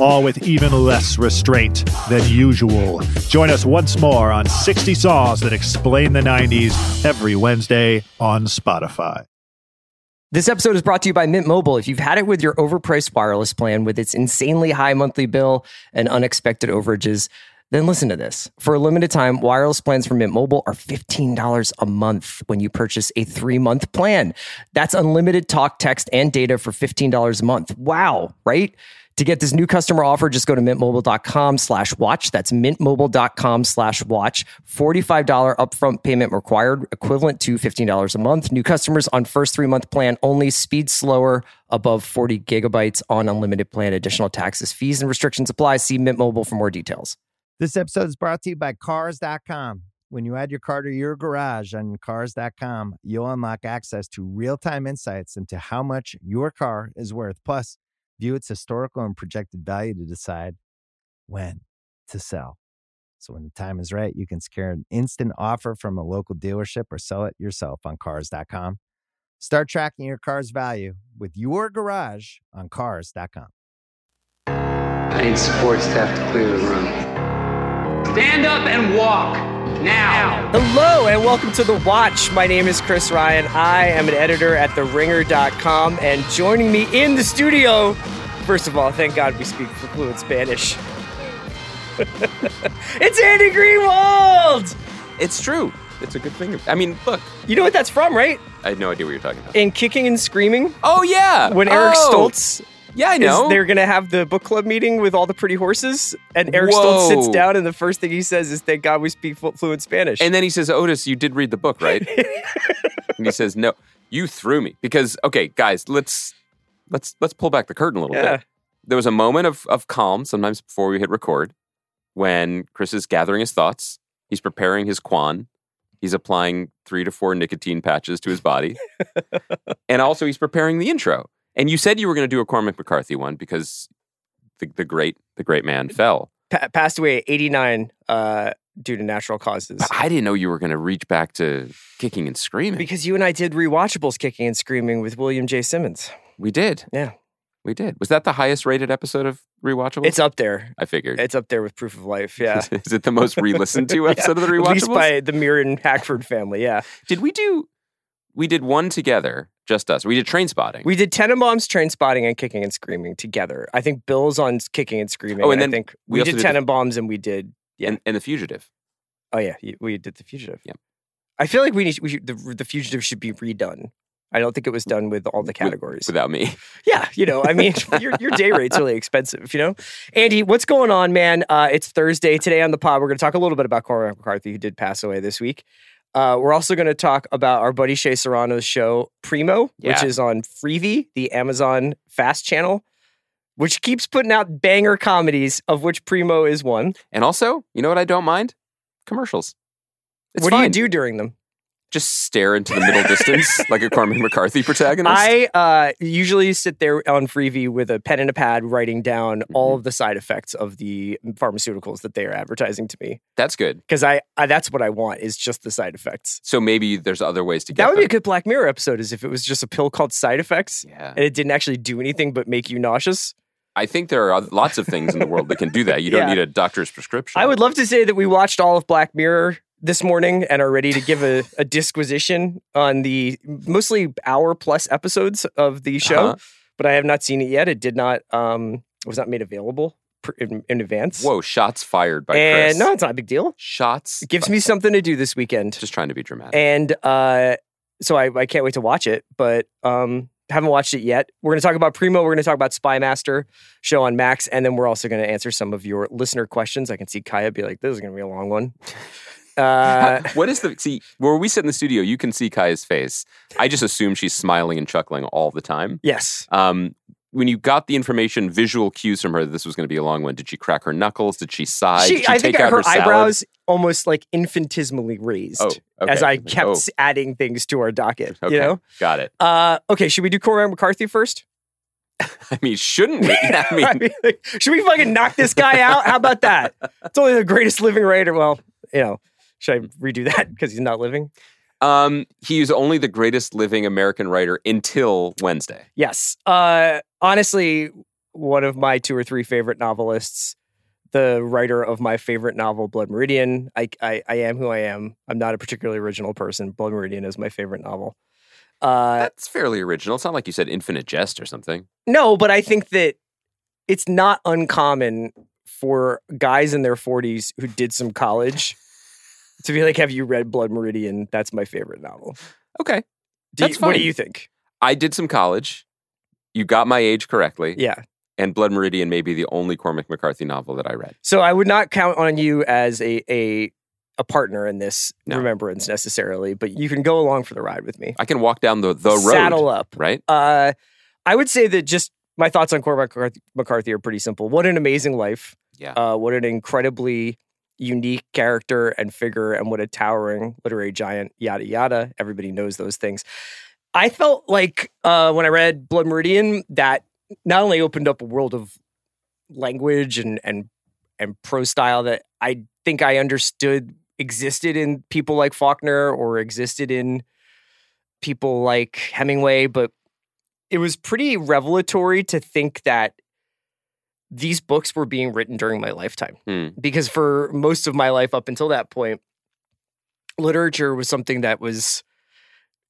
all with even less restraint than usual. Join us once more on 60 Songs That Explain the 90s every Wednesday on Spotify. This episode is brought to you by Mint Mobile. If you've had it with your overpriced wireless plan with its insanely high monthly bill and unexpected overages, then listen to this. For a limited time, wireless plans from Mint Mobile are $15 a month when you purchase a three month plan. That's unlimited talk, text, and data for $15 a month. Wow, right? To get this new customer offer, just go to mintmobile.com slash watch. That's mintmobile.com slash watch. $45 upfront payment required, equivalent to $15 a month. New customers on first three month plan only. Speed slower above 40 gigabytes on unlimited plan. Additional taxes, fees, and restrictions apply. See Mint Mobile for more details. This episode is brought to you by Cars.com. When you add your car to your garage on Cars.com, you'll unlock access to real time insights into how much your car is worth. Plus, view its historical and projected value to decide when to sell. So when the time is right, you can secure an instant offer from a local dealership or sell it yourself on cars.com. Start tracking your car's value with your garage on cars.com. I need support staff to clear the room. Stand up and walk now. Hello and welcome to The Watch. My name is Chris Ryan. I am an editor at TheRinger.com and joining me in the studio, first of all, thank God we speak fluent Spanish. it's Andy Greenwald! It's true. It's a good thing. I mean, look, You know what that's from, right? I had no idea what you're talking about. In Kicking and Screaming, Oh yeah, when Eric Oh, Stoltz Yeah, I is know. they're gonna have the book club meeting with all the pretty horses, and Eric. Stoltz sits down, and the first thing he says is, "Thank God we speak fluent Spanish." And then he says, Otis, you did read the book, right? and he says, No, you threw me because okay, guys, let's let's let's pull back the curtain a little Yeah. bit. There was a moment of of calm sometimes before we hit record when Chris is gathering his thoughts. He's preparing his quan. He's applying three to four nicotine patches to his body, and also he's preparing the intro. And you said you were going to do a Cormac McCarthy one because the, the great the great man fell. pa- passed away at 89 uh, due to natural causes. I didn't know you were going to reach back to kicking and screaming. Because you and I did rewatchables, kicking and screaming with William J. Simmons. we did. Yeah, We did. Was that the highest rated episode of Rewatchables? it's up there. I figured. It's up there with Proof of Life. Yeah, Is it the most re-listened to Yeah, episode of the At Rewatchables? least by the Mirren Hackford family. Yeah, Did we do? We did one together, just us. We did Trainspotting. we did Tenenbaums, Trainspotting, and Kicking and Screaming together. I think Bill's on Kicking and Screaming. Oh, and I then think we we, did the- Tenenbaums and we did. yeah. and, and The Fugitive. Oh yeah, we did the Fugitive. Yep. I feel like we need we should, the the Fugitive should be redone. I don't think it was done with all the categories. without me. Yeah, you know, I mean, your your day rate's really expensive, you know. Andy, what's going on, man? Uh, it's Thursday today on the pod. We're going to talk a little bit about Cormac McCarthy, who did pass away this week. Uh, we're also going to talk about our buddy Shea Serrano's show Primo, which is on Freevee, the Amazon Fast channel, which keeps putting out banger comedies, of which Primo is one. And also, you know what I don't mind? Commercials. It's what do you do during them? Just stare into the middle distance like a Cormac McCarthy protagonist. I uh, usually sit there on Freevee with a pen and a pad, writing down all Mm-hmm. of the side effects of the pharmaceuticals that they are advertising to me. That's good. because I, I that's what I want is just the side effects. So maybe there's other ways to get That would be a good Black Mirror episode, is if it was just a pill called side effects Yeah. and it didn't actually do anything but make you nauseous. I think there are lots of things in the world that can do that. You don't Yeah. need a doctor's prescription. I would love to say that we watched all of Black Mirror this morning and are ready to give a, a disquisition on the mostly hour plus episodes of the show, Uh-huh. but I have not seen it yet. It did not um was not made available pr- in, in advance. Whoa, shots fired by and Chris. no, it's not a big deal. shots. It gives me something to do this weekend. just trying to be dramatic. and uh, so I, I can't wait to watch it. But um, haven't watched it yet. We're going to talk about Primo. We're going to talk about Spy Master show on Max, and then we're also going to answer some of your listener questions. I can see Kaya be like, "This is going to be a long one." Uh, what is the see where we sit in the studio? You can see Kaya's face. I just assume she's smiling and chuckling all the time. yes. Um, when you got the information, visual cues from her that this was going to be a long one? Did she crack her knuckles? Did she sigh? She, Did she I take think out her, her, eyebrows almost like infinitesimally raised Oh, okay. as I kept Oh, adding things to our docket. okay. You know. got it. Uh, okay, should we do Cormac McCarthy first? I mean, shouldn't we? I mean, I mean, like, should we fucking knock this guy out? How about that? It's only the greatest living writer. Well, you know, should I redo that because he's not living? um, he's only the greatest living American writer until Wednesday. Yes. Uh, honestly, one of my two or three favorite novelists, the writer of my favorite novel, Blood Meridian. I, I, I am who I am. I'm not a particularly original person. Blood Meridian is my favorite novel. Uh, That's fairly original. It's not like you said Infinite Jest or something. no, but I think that it's not uncommon for guys in their 40s who did some college to be like, "Have you read Blood Meridian? That's my favorite novel." Okay. Do That's you, What do you think? I did some college. You got my age correctly. Yeah. And Blood Meridian may be the only Cormac McCarthy novel that I read. So I would not count on you as a a a partner in this No. remembrance necessarily, but you can go along for the ride with me. I can walk down the, the road. Saddle up. Right? Uh, I would say that just my thoughts on Cormac McCarthy- McCarthy are pretty simple. What an amazing life. Yeah. Uh, what an incredibly unique character and figure, and what a towering literary giant, yada, yada. Everybody knows those things. I felt like uh, when I read Blood Meridian, that not only opened up a world of language and, and, and prose style that I think I understood existed in people like Faulkner or existed in people like Hemingway, but it was pretty revelatory to think that these books were being written during my lifetime. Hmm. Because for most of my life up until that point, literature was something that was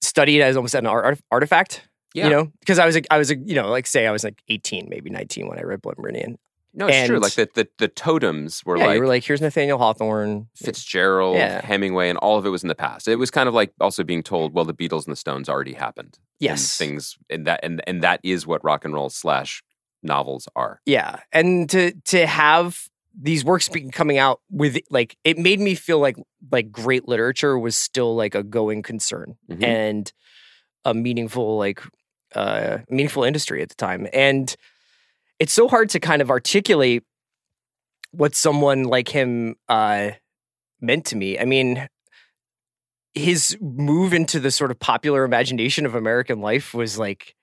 studied as almost an art- artifact. Yeah. You know, because I was, a, I was, a, you know, like say I was like 18, maybe 19 when I read Blood Meridian. No, it's true. Like the, the, the totems were yeah, like you were like, here's Nathaniel Hawthorne. Fitzgerald, Yeah. Hemingway, and all of it was in the past. It was kind of like also being told, well, the Beatles and the Stones already happened. And Yes. things and that and and that is what rock and roll slash novels are. Yeah, and to to have these works be coming out with like it made me feel like like great literature was still like a going concern Mhm. and a meaningful like uh meaningful industry at the time and it's so hard to kind of articulate what someone like him uh meant to me i mean his move into the sort of popular imagination of american life was like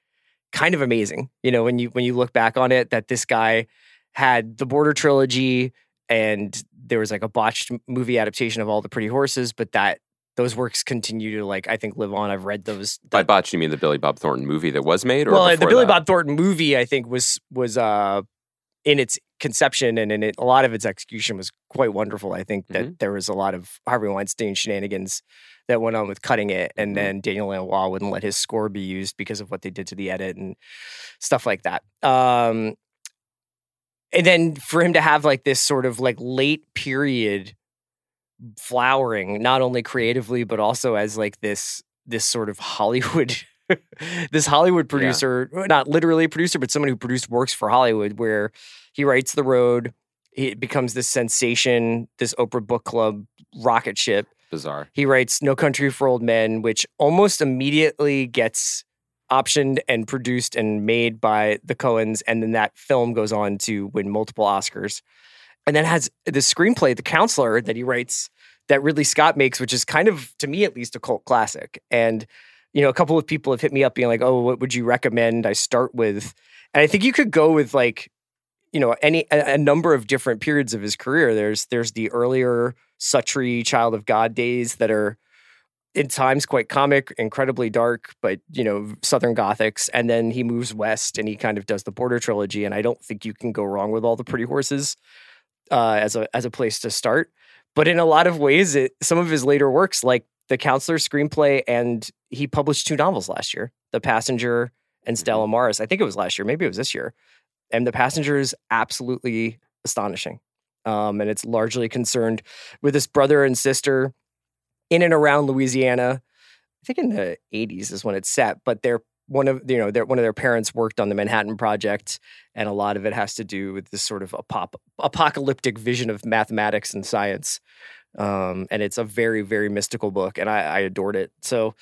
kind of amazing you know when you when you look back on it that this guy had the border trilogy and there was like a botched movie adaptation of all the pretty horses but that those works continue to like i think live on i've read those By the- botch, you mean the Billy Bob Thornton movie that was made? Or well, the Billy that? Bob Thornton movie, I think, was was uh in its conception and in it, a lot of its execution was quite wonderful. I think that Mm-hmm. there was a lot of Harvey Weinstein shenanigans that went on with cutting it, and Mhm. then Daniel Lanois wouldn't let his score be used because of what they did to the edit and stuff like that. Um, and then for him to have like this sort of like late period flowering, not only creatively but also as like this this sort of Hollywood. this Hollywood producer, not literally a producer, but someone who produced works for Hollywood, where he writes The Road, it becomes this sensation, this Oprah Book Club rocket ship. Bizarre. He writes No Country for Old Men, which almost immediately gets optioned and produced and made by the Coens. And then that film goes on to win multiple Oscars. And then has the screenplay, The Counselor, that he writes that Ridley Scott makes, which is kind of, to me at least, a cult classic. And, you know, a couple of people have hit me up being like, oh, what would you recommend I start with? And I think you could go with like, you know, any a, a number of different periods of his career. There's there's the earlier Suttree Child of God days that are in times quite comic, incredibly dark, but you know, Southern Gothics. And then he moves west and he kind of does the Border trilogy. And I don't think you can go wrong with all the Pretty Horses uh, as a as a place to start. But in a lot of ways, it, some of his later works, like The Counselor screenplay, and he published two novels last year, The Passenger and Stella Maris. I think it was last year, maybe it was this year. And The Passenger is absolutely astonishing. Um, and it's largely concerned with this brother and sister in and around Louisiana. I think in the 80s is when it's set, but they're one of you know their one of their parents worked on the Manhattan Project, and a lot of it has to do with this sort of apop- apocalyptic vision of mathematics and science. Um, and it's a very very mystical book, and I, I adored it. So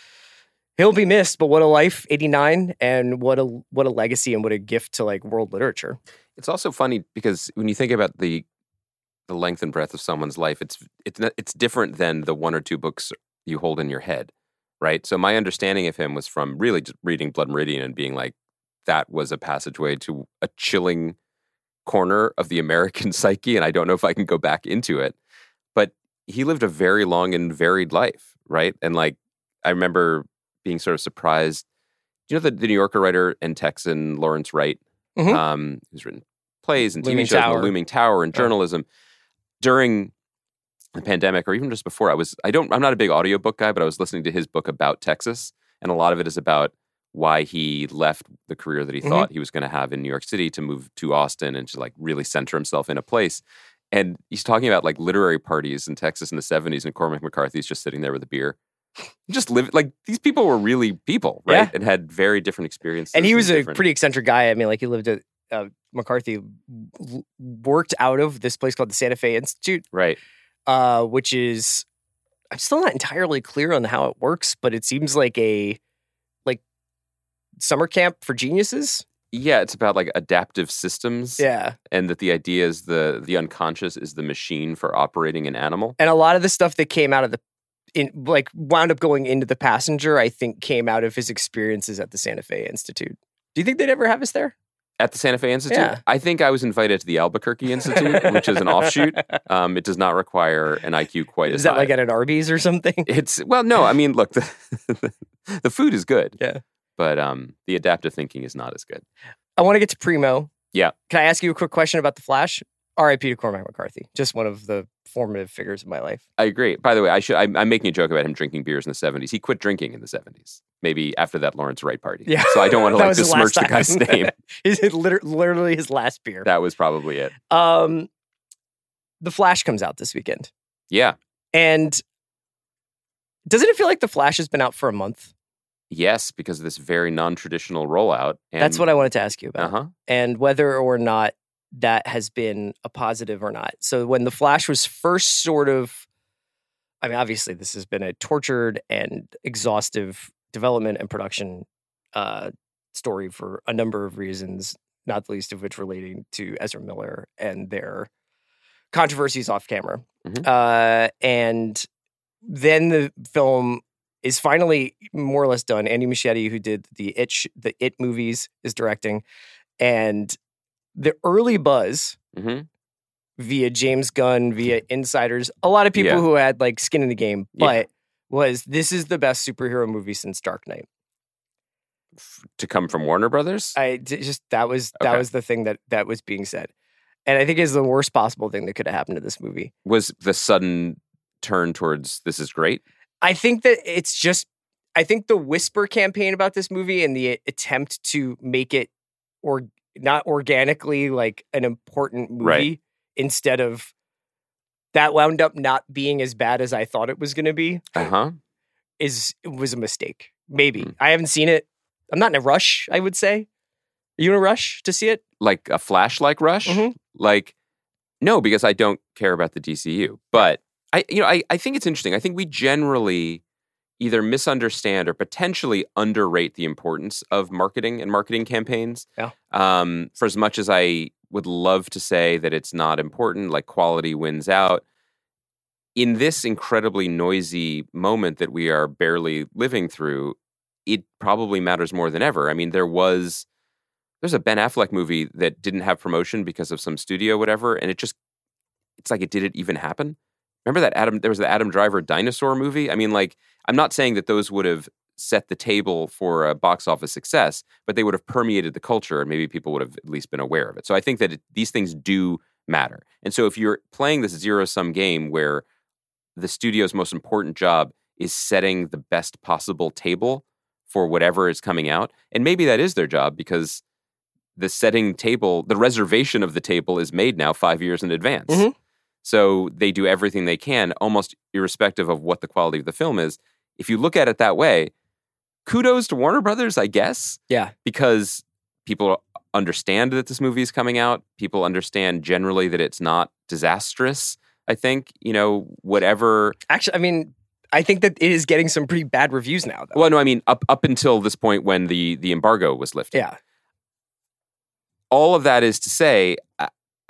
he'll be missed, but what a life, 89, and what a what a legacy and what a gift to like world literature. It's also funny because when you think about the the length and breadth of someone's life, it's it's it's different than the one or two books you hold in your head, right? So my understanding of him was from really just reading Blood Meridian and being like, that was a passageway to a chilling corner of the American psyche, and I don't know if I can go back into it. But he lived a very long and varied life, right? And like I remember being sort of surprised. Do you know the, the New Yorker writer and Texan Lawrence Wright, Mhm. um, who's written plays and Looming TV shows, Tower. The Looming Tower, and Yeah. journalism during the pandemic, or even just before. I was I don't I'm not a big audiobook guy, but I was listening to his book about Texas, and a lot of it is about why he left the career that he Mhm. thought he was going to have in New York City to move to Austin and to like really center himself in a place. And he's talking about like literary parties in Texas in the 70s, and Cormac McCarthy's just sitting there with a beer. Just live like these people were really people, right? Yeah. And had very different experiences. And he was a different- pretty eccentric guy. I mean, like he lived at uh, McCarthy w- worked out of this place called the Santa Fe Institute, right. uh, which is I'm still not entirely clear on how it works, but it seems like a like summer camp for geniuses. Yeah, it's about like adaptive systems. Yeah. And that the idea is the the unconscious is the machine for operating an animal. And a lot of the stuff that came out of the in like wound up going into the passenger, I think came out of his experiences at the Santa Fe Institute. Do you think they'd ever have us there? At the Santa Fe Institute, Yeah. I think I was invited to the Albuquerque Institute, which is an offshoot. Um, it does not require an IQ quite as Is that high. like at an Arby's or something? It's well, no. I mean, look, the, the food is good. Yeah. but um, the adaptive thinking is not as good. I want to get to Primo. Yeah. Can I ask you a quick question about the Flash? R.I.P. to Cormac McCarthy. Just one of the formative figures of my life. I agree. By the way, I should. I'm, I'm making a joke about him drinking beers in the '70s. He quit drinking in the '70s. Maybe after that Lawrence Wright party. Yeah. So I don't want to like besmirch the guy's name. His liter- literally his last beer. That was probably it. Um, the Flash comes out this weekend, Yeah. and doesn't it feel like the Flash has been out for a month? Yes, because of this very non-traditional rollout. And, That's what I wanted to ask you about, Uh huh. and whether or not that has been a positive or not. So when the Flash was first sort of, I mean, obviously this has been a tortured and exhaustive development and production uh, story for a number of reasons, not the least of which relating to Ezra Miller and their controversies off camera. Mhm. Uh, and then the film is finally more or less done. Andy Muschietti, who did the It the It movies, is directing, and the early buzz hmm via James Gunn, via insiders, a lot of people Yeah. who had like skin in the game, Yeah. but was this is the best superhero movie since Dark Knight. To come from Warner Brothers. I d- just that was that was the thing that that was being said, and I think is the worst possible thing that could have happened to this movie. was the sudden turn towards this is great. I think that it's just I think the whisper campaign about this movie and the attempt to make it or not organically like an important movie Right. instead of that wound up not being as bad as I thought it was going to be Uh huh. is was a mistake. Maybe. Hmm. I haven't seen it. I'm not in a rush, I would say. Are you in a rush to see it? Like a flash like rush. Mhm. Like no, because I don't care about the DCU. But I, you know, I, I think it's interesting. I think we generally either misunderstand or potentially underrate the importance of marketing and marketing campaigns. Yeah. Um, for as much as I would love to say that it's not important, like quality wins out. In this incredibly noisy moment that we are barely living through, it probably matters more than ever. I mean, there was there's a Ben Affleck movie that didn't have promotion because of some studio, whatever, and it just it's like it didn't even happen. Remember that Adam? There was the Adam Driver dinosaur movie. I mean, like I'm not saying that those would have set the table for a box office success, but they would have permeated the culture, and maybe people would have at least been aware of it. So I think that it, these things do matter. And so if you're playing this zero sum game where the studio's most important job is setting the best possible table for whatever is coming out, and maybe that is their job because the setting table, the reservation of the table is made now five years in advance. Mhm. So they do everything they can, almost irrespective of what the quality of the film is. If you look at it that way, kudos to Warner Brothers, I guess, Yeah. because people understand that this movie is coming out. People understand generally that it's not disastrous. I think, you know, whatever. Actually, I mean, I think that it is getting some pretty bad reviews now, though. Well, no, I mean up up until this point when the the embargo was lifted. yeah, All of that is to say,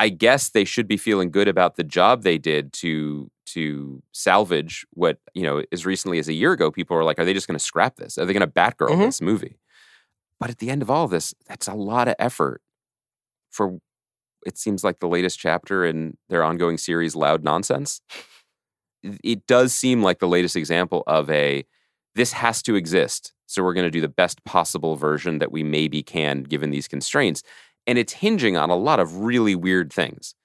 I- guess they should be feeling good about the job they did to to salvage what you know as recently as a year ago. People were like, "Are they just going to scrap this? Are they going to Batgirl Mhm. this movie?" But at the end of all of this, that's a lot of effort for. It seems like the latest chapter in their ongoing series, Loud Nonsense. It- It does seem like the latest example of a this has to exist. So we're going to do the best possible version that we maybe can given these constraints. And it's hinging on a lot of really weird things.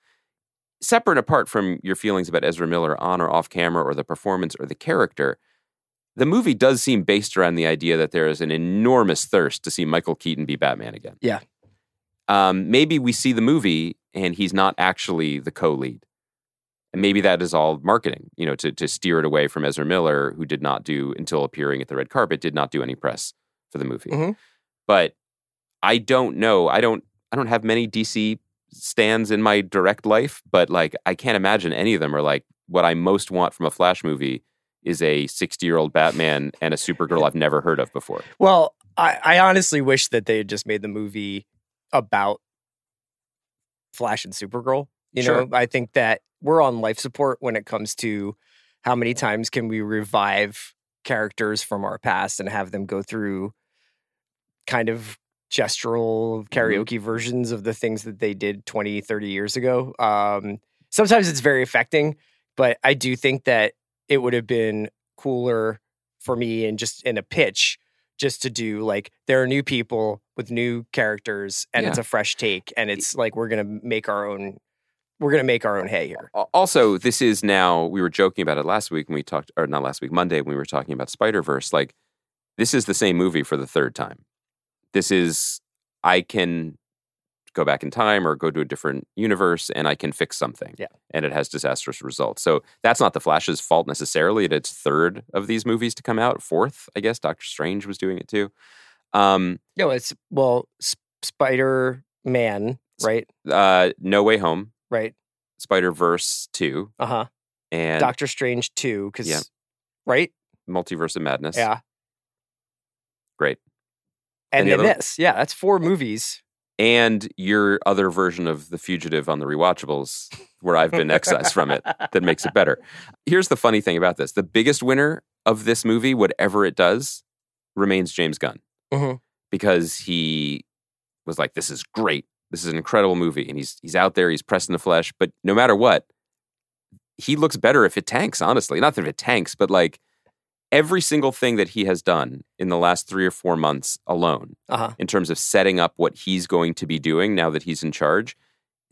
Separate apart from your feelings about Ezra Miller on or off camera or the performance or the character, the movie does seem based around the idea that there is an enormous thirst to see Michael Keaton be Batman again. Yeah. Um, maybe we see the movie and he's not actually the co lead. And maybe that is all marketing, you know, to, to steer it away from Ezra Miller, who did not do, until appearing at the red carpet, did not do any press for the movie. Mhm. But I don't know. I don't I don't have many DC stands in my direct life, but like I can't imagine any of them are like what I most want from a Flash movie is a 60 year old Batman and a Supergirl I've never heard of before. Well, I, I honestly wish that they had just made the movie about Flash and Supergirl. You Sure. know, I think that we're on life support when it comes to how many times can we revive characters from our past and have them go through kind of gestural karaoke versions of the things that they did 20, 30 years ago. Um, sometimes it's very affecting, but I do think that it would have been cooler for me and just in a pitch just to do like there are new people with new characters and it's a fresh take and it's like we're gonna make our own we're gonna make our own hay here Also, this is now, we were joking about it last week when we talked, or not last week, Monday when we were talking about Spider Verse. Like, this is the same movie for the third time. This is, I can go back in time or go to a different universe and I can fix something. Yeah. And it has disastrous results. So that's not the Flash's fault necessarily. It- It's third of these movies to come out. Fourth, I guess. Doctor Strange was doing it too. Um, no it's well Sp- spider man right uh, no Way Home, right Spider Verse 2, uh-huh and doctor strange 2 because Yeah. right Multiverse of Madness. yeah Great. And then this yeah that's four movies and your other version of The Fugitive on the rewatchables, where I've been excised from it, that makes it better. Here's the funny thing about this the biggest winner of this movie, whatever it does, remains James Gunn. Mhm. Because he was like, this is great. This is an incredible movie. And he's, he's out there, he's pressed in the flesh. But no matter what, he looks better if it tanks, honestly. Not that if it tanks, but like every single thing that he has done in the last three or four months alone uh-huh in terms of setting up what he's going to be doing now that he's in charge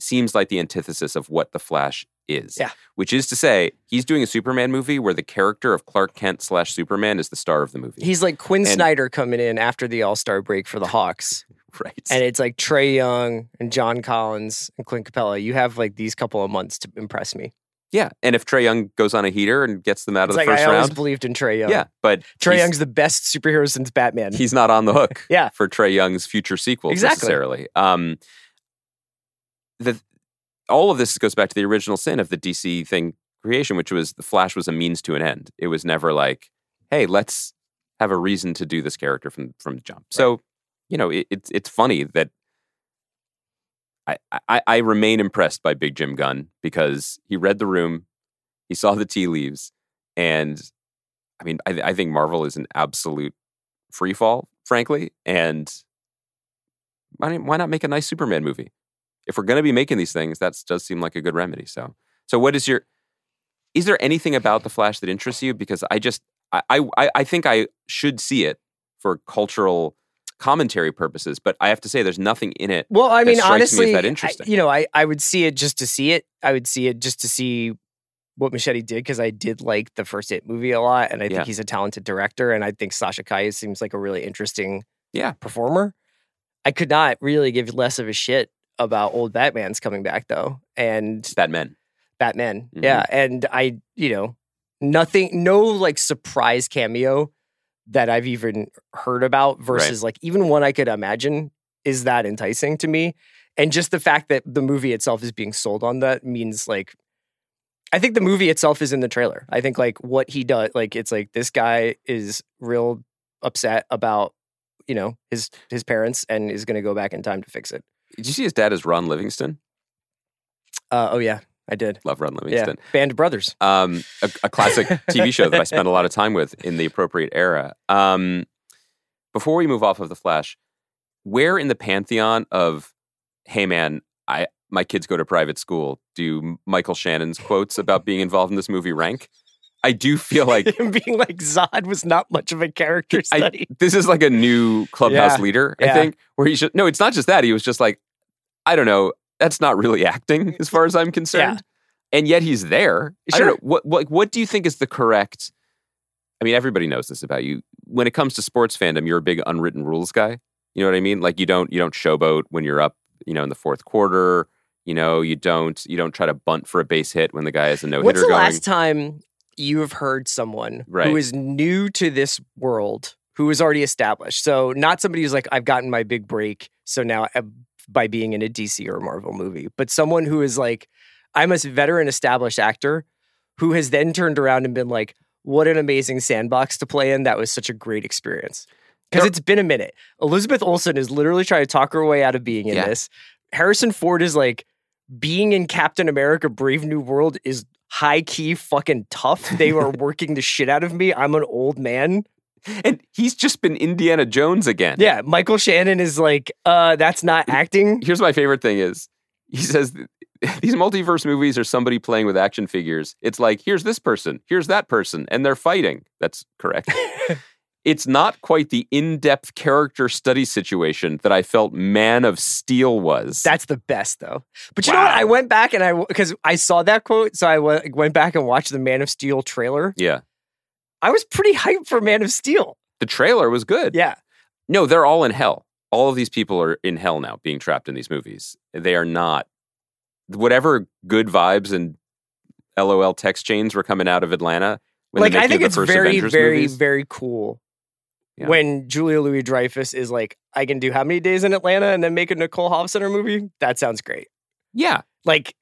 seems like the antithesis of what the Flash is. Yeah. Which is to say, he's doing a Superman movie where the character of Clark Kent slash Superman is the star of the movie. he's like Quin And- snyder coming in after the all-star break for the hawks right. and it's like Trae Young and John Collins and Clint Capela. You have like these couple of months to impress me. Yeah. And if Trae Young goes on a heater and gets them out It's of the like I first always round, believed in Trae Young. yeah. But Trae Young's the best superhero since Batman. he's not on the hook Yeah. for Trae Young's future sequels Exactly. necessarily. Um, the all of this goes back to the original sin of the DC thing creation, which was the Flash was a means to an end. It was never like, hey, let's have a reason to do this character from from the jump. So, you know, it, it's it's funny that I, I remain impressed by Big Jim Gunn because he read the room, he saw the tea leaves, and I mean, I, I think Marvel is an absolute free fall, frankly. And why, why not make a nice Superman movie? If we're going to be making these things, that does seem like a good remedy. So, so what is your? Is there anything about the Flash that interests you? Because I just, I, I, I think I should see it for cultural commentary purposes, but I have to say, there's nothing in it. well, I that mean, strikes me as honestly, I- you know, I, I would see it just to see it. I would see it just to see what Muschietti did because I did like the first It movie a lot, and I Yeah. think he's a talented director, and I think Sasha Calle seems like a really interesting Yeah. performer. I could not really give less of a shit about old Batman's coming back though, and Batman. Batman. Mhm. Yeah. And I, you know, nothing, no like surprise cameo that I've even heard about versus like even one I could imagine is that enticing to me. And just the fact that the movie itself is being sold on that means like I think the movie itself is in the trailer. I think like what he does, like it's like this guy is real upset about you know his his parents and is going to go back in time to fix it. Did you see his dad as Ron Livingston? Uh, oh yeah, I did. Love Ron Yeah, Livingston. Band Brothers. Um, a, a classic TV show that I spent a lot of time with in the appropriate era. Um, before we move off of the Flash, where in the pantheon of, hey man, I my kids go to private school, do Michael Shannon's quotes about being involved in this movie rank? I do feel like Him being like Zod was not much of a character I- study. this is like a new clubhouse Yeah, leader, I yeah. think, where he should. No, it's not just that. He was just like, I don't know. That's not really acting, as far as I'm concerned. And yet he's there. I don't Sure. know. What, what what do you think is the correct? I mean, everybody knows this about you. When it comes to sports fandom, you're a big unwritten rules guy. You know what I mean? Like you don't you don't showboat when you're up. You know, in the fourth quarter. You know, you don't you don't try to bunt for a base hit when the guy has a no hitter. What's the going. last time you have heard someone Right. who is new to this world, who is already established? So not somebody who's like, I've gotten my big break, so now I, by being in a DC or a Marvel movie, but someone who is like, I'm a veteran established actor who has then turned around and been like, what an amazing sandbox to play in. That was such a great experience. Because it's been a minute. Elizabeth Olsen is literally trying to talk her way out of being in Yeah. this. Harrison Ford is like, being in Captain America Brave New World is high key fucking tough. They are working the shit out of me. I'm an old man. And he's just been Indiana Jones again. Yeah, Michael Shannon is like, uh, that's not acting. here's my favorite thing is he says these multiverse movies are somebody playing with action figures. It's like here's this person, here's that person, and they're fighting. That's correct. it's not quite the in-depth character study situation that I felt Man of Steel was. That's the best though. But you know what? I went back and I because I saw that quote, so I went went back and watched the Man of Steel trailer. yeah. I was pretty hyped for Man of Steel. The trailer was good. Yeah, No, they're all in hell. All of these people are in hell now, being trapped in these movies. They are not whatever good vibes and LOL text chains were coming out of Atlanta. When like I think it's very, Avengers very, movies. very cool Yeah. when Julia Louis Dreyfus is like, I can do how many days in Atlanta and then make a Nicole Holofcener movie. That sounds great. yeah. Like,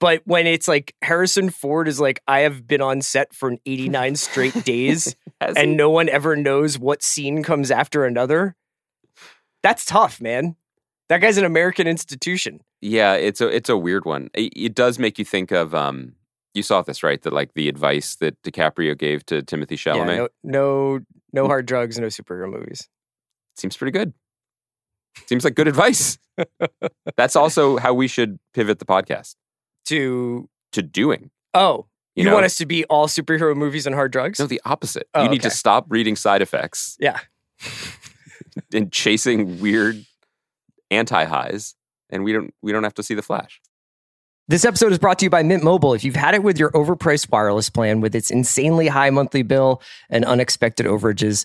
but when it's like Harrison Ford is like, I have been on set for 89 straight days Has he? and no one ever knows what scene comes after another. That's tough, man. That guy's an American institution. Yeah, it's a it's a weird one. It, it does make you think of um. You saw this right? That like the advice that DiCaprio gave to Timothy Yeah, Chalamet no, no, no hard drugs, no superhero movies. seems pretty good. Seems like good advice. That's also how we should pivot the podcast To to doing. oh, You you, know? want us to be all superhero movies and hard drugs? No, the opposite. Oh, you need to stop reading side effects yeah, and chasing weird anti highs, and we don't we don't have to see the flash. This episode is brought to you by Mint Mobile. If you've had it with your overpriced wireless plan with its insanely high monthly bill and unexpected overages,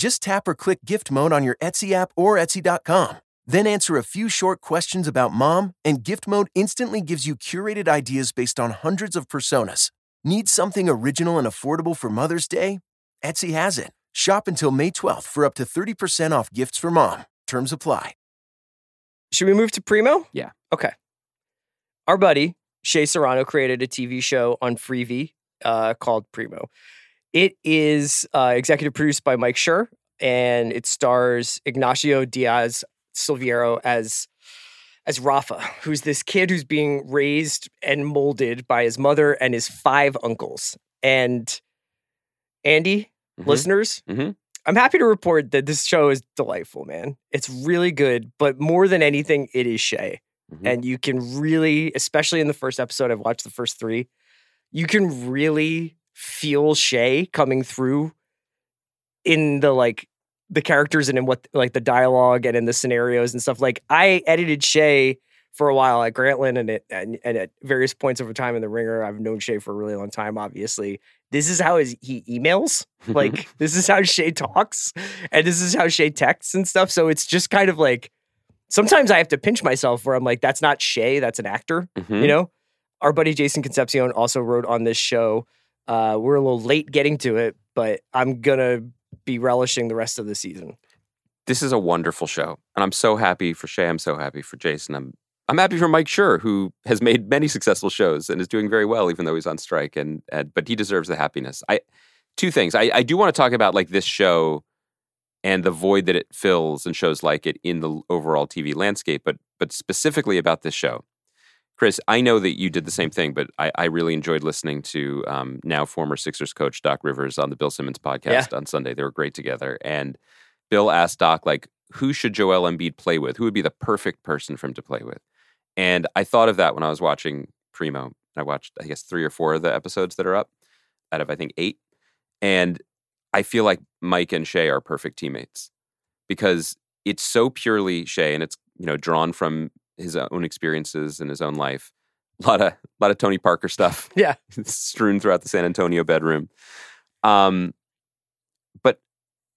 Just tap or click gift mode on your Etsy app or Etsy.com. Then answer a few short questions about mom, and gift mode instantly gives you curated ideas based on hundreds of personas. Need something original and affordable for Mother's Day? Etsy has it. Shop until May 12th for up to 30% off gifts for mom. Terms apply. Should we move to Primo? Yeah. Okay. Our buddy Shea Serrano created a TV show on Freevee uh, called Primo. It is uh, executive produced by Mike Schur, and it stars Ignacio Diaz Silverio as as Rafa, who's this kid who's being raised and molded by his mother and his five uncles. And Andy, Mhm. listeners, Mhm. I'm happy to report that this show is delightful, man. It's really good, but more than anything, it is Shea. Mhm. And you can really, especially in the first episode, I've watched the first three, you can really feel Shea coming through in the like the characters and in what like the dialogue and in the scenarios and stuff. Like I edited Shea for a while at Grantland and it and, and at various points over time in the ringer. I've known Shea for a really long time, obviously. This is how his, he emails. Like this is how Shea talks, and this is how Shea texts and stuff. So it's just kind of like sometimes I have to pinch myself where I'm like, that's not Shea, that's an actor. Mhm. You know, our buddy Jason Concepcion also wrote on this show. Uh, we're a little late getting to it, but I'm gonna be relishing the rest of the season. this is a wonderful show, and I'm so happy for Shea. I'm so happy for Jason. I'm I'm happy for Mike Schur, who has made many successful shows and is doing very well, even though he's on strike. And, and but he deserves the happiness. I two things. I, I do want to talk about like this show and the void that it fills and shows like it in the overall TV landscape, but but specifically about this show. Chris, I know that you did the same thing, but I, I really enjoyed listening to um, now former Sixers coach Doc Rivers on the Bill Simmons podcast on Sunday. They were great together, and Bill asked Doc like, "Who should Joel Embiid play with? Who would be the perfect person for him to play with?" And I thought of that when I was watching Primo. I watched, I guess, three or four of the episodes that are up out of I think eight, and I feel like Mike and Shea are perfect teammates because it's so purely Shea, and it's you know drawn from his own experiences in his own life. A lot of a lot of Tony Parker stuff. Yeah. strewn throughout the San Antonio bedroom. Um, but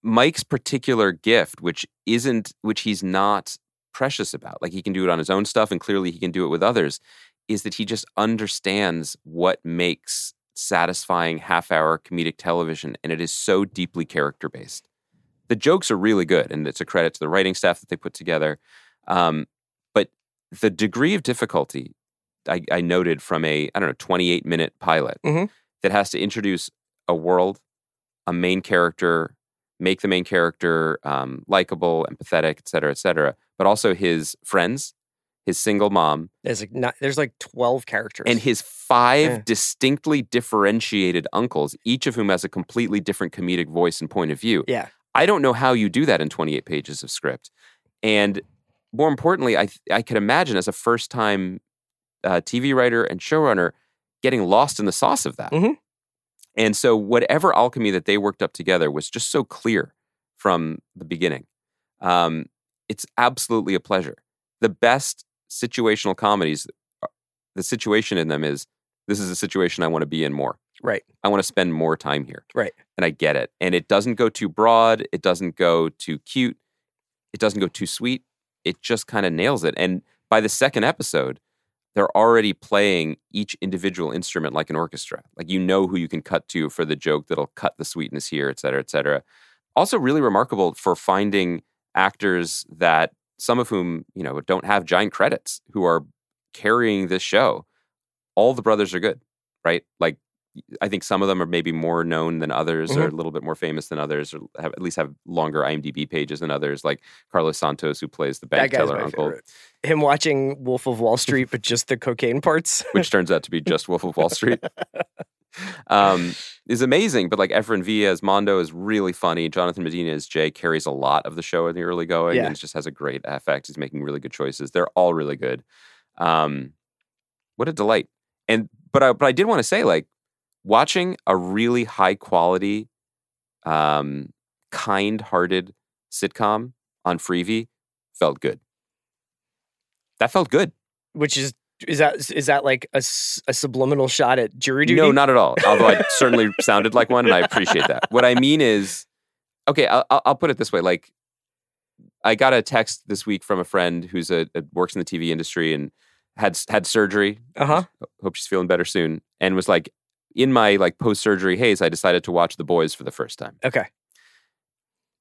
Mike's particular gift, which isn't, which he's not precious about, like he can do it on his own stuff, and clearly he can do it with others, is that he just understands what makes satisfying half-hour comedic television, and it is so deeply character-based. The jokes are really good, and it's a credit to the writing staff that they put together. Um, the degree of difficulty I, I noted from a I don't know 28 minute pilot Mhm. that has to introduce a world, a main character, make the main character um, likable, empathetic, et cetera, et cetera, but also his friends, his single mom, There's like not, there's like 12 characters. and his five Yeah. distinctly differentiated uncles, each of whom has a completely different comedic voice and point of view. yeah. I don't know how you do that in 28 pages of script. And more importantly, I I could imagine as a first time uh, TV writer and showrunner getting lost in the sauce of that. Mhm. And so whatever alchemy that they worked up together was just so clear from the beginning. Um, it's absolutely a pleasure. The best situational comedies, uh, the situation in them is this is a situation I want to be in more. Right. I want to spend more time here. Right. And I get it. And it doesn't go too broad. It doesn't go too cute. It doesn't go too sweet. It just kind of nails it. And by the second episode, they're already playing each individual instrument like an orchestra. Like you know who you can cut to for the joke that'll cut the sweetness here, et cetera, et cetera. Also, really remarkable for finding actors that some of whom, you know, don't have giant credits who are carrying this show. All the brothers are good, right? Like I think some of them are maybe more known than others, or a little bit more famous than others, or have, at least have longer IMDb pages than others. Like Carlos Santos, who plays the bank teller uncle, favorite. Him watching Wolf of Wall Street, but just the cocaine parts. which turns out to be just Wolf of Wall Street, um, is amazing. But like Efren Villa as Mondo is really funny. Jonathan Medina as Jay carries a lot of the show in the early going, Yeah. and just has a great effect. He's making really good choices. They're all really good. Um, what a delight! And but I but I did want to say like watching a really high quality, um, kind hearted sitcom on Freevee felt good. That felt good. Which is is that is that like a, a subliminal shot at jury duty? No, not at all. Although I certainly sounded like one, and I appreciate that. What I mean is, okay, I'll, I'll put it this way: like, I got a text this week from a friend who's a, a works in the TV industry and had had surgery. Uh huh. Hope she's feeling better soon. And was like, in my like post surgery haze, I decided to watch The Boys for the first time. Okay.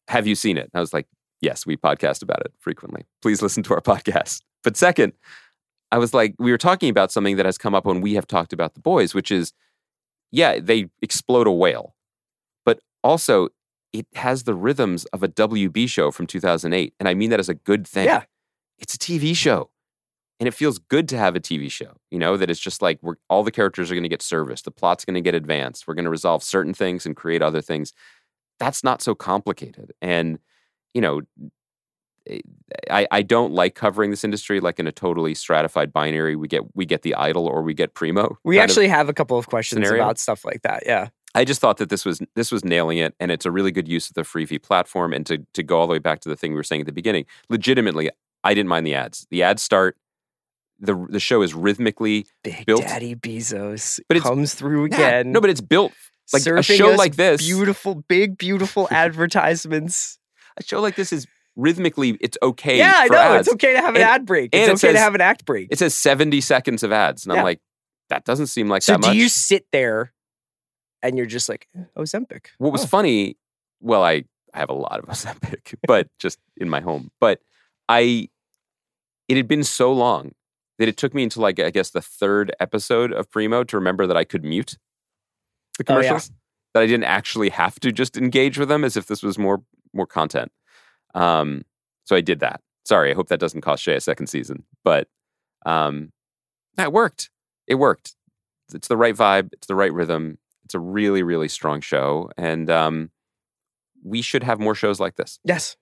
Have you seen it? I was like, yes, we podcast about it frequently. Please listen to our podcast. But second, I was like, we were talking about something that has come up when we have talked about The Boys, which is, yeah, they explode a whale, but also it has the rhythms of a WB show from 2008. And I mean that as a good thing. Yeah. It's a TV show. And it feels good to have a TV show, you know, that it's just like we're, all the characters are going to get serviced. The plot's going to get advanced. We're going to resolve certain things and create other things. That's not so complicated. And, you know, eh, I, I don't like covering this industry like in a totally stratified binary. We get we get the idol or we get primo. We actually have a couple of questions scenario. about stuff like that. Yeah. I just thought that this was this was nailing it, and it's a really good use of the Freevee platform. And to to go all the way back to the thing we were saying at the beginning, legitimately, I didn't mind the ads. The ads start. The The show is rhythmically Big Built- Daddy Bezos But it's- comes through Yeah, again. no, but it's built like a show like this. Beautiful, big, beautiful advertisements. A show like this is rhythmically it's okay. yeah, I know. ads. It's okay to have an And- ad break. It's it okay says- to have an act break. It says seventy seconds of ads, and Yeah. I'm like, that doesn't seem like so that do much. you sit there and you're just like, eh, Ozempic? What was Oh. funny, well, I, I have a lot of Ozempic, but just in my home. But I, it had been so long that it took me until like I guess the third episode of Primo to remember that I could mute the Oh, yeah. commercials. That I didn't actually have to just engage with them as if this was more more content. Um, so I did that. Sorry, I hope that doesn't cost Shea a second season, but um, that worked. It worked. It's the right vibe. It's the right rhythm. It's a really, really strong show, and um, we should have more shows like this. Yes.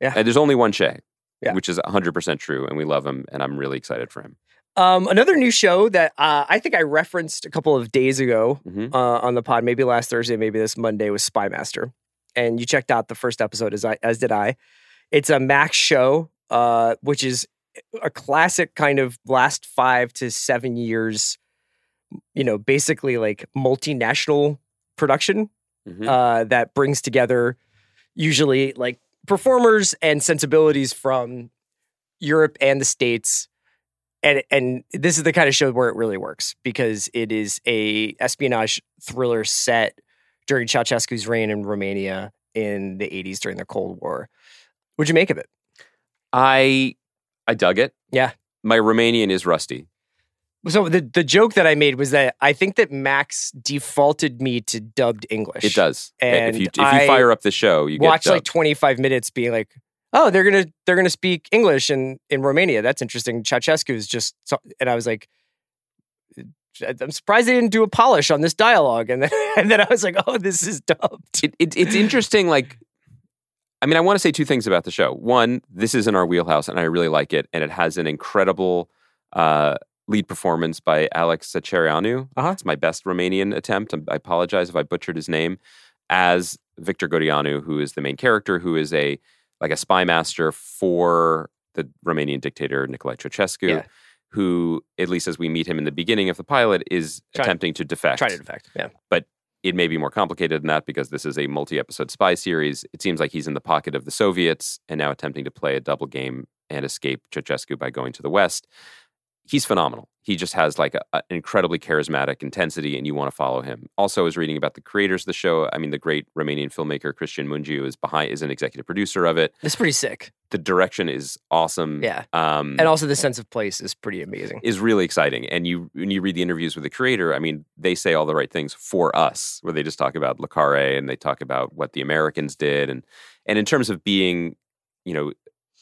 Yeah. And there's only one Shea, Yeah. which is 100% true, and we love him, and I'm really excited for him. Um, another new show that uh, I think I referenced a couple of days ago Mhm. uh, on the pod, maybe last Thursday, maybe this Monday, was Spy Master. And you checked out the first episode as I as did I. It's a Max show, uh, which is a classic kind of last five to seven years, you know, basically like multinational production Mhm. uh, that brings together usually like performers and sensibilities from Europe and the States. And and this is the kind of show where it really works because it is a espionage thriller set during Ceausescu's reign in Romania in the 80s during the Cold War. What'd you make of it? I I dug it. Yeah. My Romanian is rusty. So the the joke that I made was that I think that Max defaulted me to dubbed English. It does. And if you if you I fire up the show, you watch get like 25 minutes being like oh they're gonna they're gonna speak english in in romania that's interesting Ceausescu's just so, and i was like i'm surprised they didn't do a polish on this dialogue and then and then i was like oh this is dubbed it, it, it's interesting. Like, I mean, I want to say two things about the show. One, this is in our wheelhouse, and I really like it, and it has an incredible uh, lead performance by Alex Secareanu. Uh-huh. It's my best Romanian attempt. I apologize if I butchered his name. As Victor Godeanu, who is the main character, who is a like a spy master for the Romanian dictator Nicolae Ceausescu. Yeah. Who, at least as we meet him in the beginning of the pilot, is Trying- attempting to defect try to defect yeah But it may be more complicated than that because this is a multi-episode spy series. It seems like he's in the pocket of the Soviets and now attempting to play a double game and escape Ceausescu by going to the West. He's phenomenal. He just has like a, an incredibly charismatic intensity, and you want to follow him. Also, I was reading about the creators of the show. I mean, the great Romanian filmmaker Cristian Mungiu is behind, is an executive producer of it. it's pretty sick The direction is awesome. Yeah. um, and also the sense of place is pretty amazing is really exciting. And you when you read the interviews with the creator, I mean, they say all the right things for us, where they just talk about le Carré and they talk about what the Americans did. And and in terms of being, you know,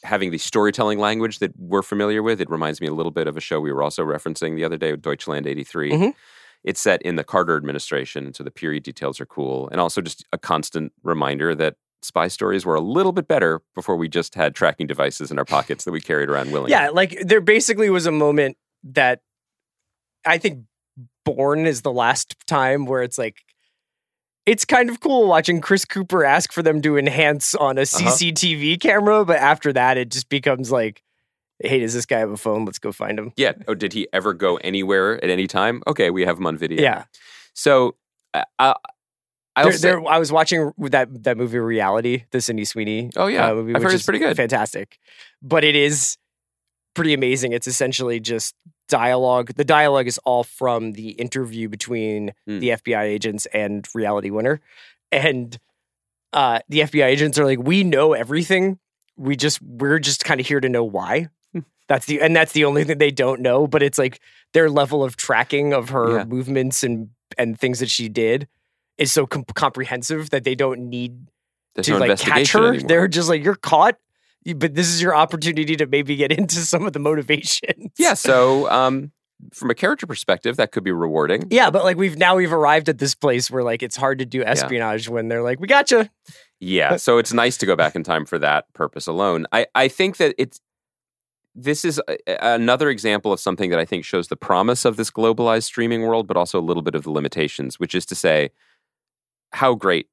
having the storytelling language that we're familiar with, it reminds me a little bit of a show we were also referencing the other day, with Deutschland 83. Mhm. It's set in the Carter administration, so the period details are cool. And also just a constant reminder that spy stories were a little bit better before we just had tracking devices in our pockets that we carried around willingly. yeah like there basically was a moment that i think Bourne is the last time where it's like it's kind of cool watching Chris Cooper ask for them to enhance on a Uh-huh. CCTV camera, but after that, it just becomes like, hey, does this guy have a phone? Let's go find him. Yeah. Oh, did he ever go anywhere at any time? Okay, we have him on video. Yeah. So, uh, I, There, say, there, I was watching that that movie Reality, the Sydney Sweeney. Oh, yeah. uh, movie, I've which heard it's pretty good. fantastic. But it is pretty amazing. It's essentially just dialogue. The dialogue is all from the interview between Hmm. the FBI agents and Reality Winner, and uh, the FBI agents are like, "We know everything. We just we're just kind of here to know why." That's the and that's the only thing they don't know. But it's like their level of tracking of her Yeah. movements and and things that she did is so com- comprehensive that they don't need There's to no like catch her. anymore. They're just like, "You're caught." But this is your opportunity to maybe get into some of the motivations. yeah. So, um, from a character perspective, that could be rewarding. Yeah, but like we've now we've arrived at this place where like it's hard to do espionage when they're like, "We got you." Yeah, so it's nice to go back in time for that purpose alone. I, I think that it's this is a, another example of something that I think shows the promise of this globalized streaming world, but also a little bit of the limitations, which is to say, how great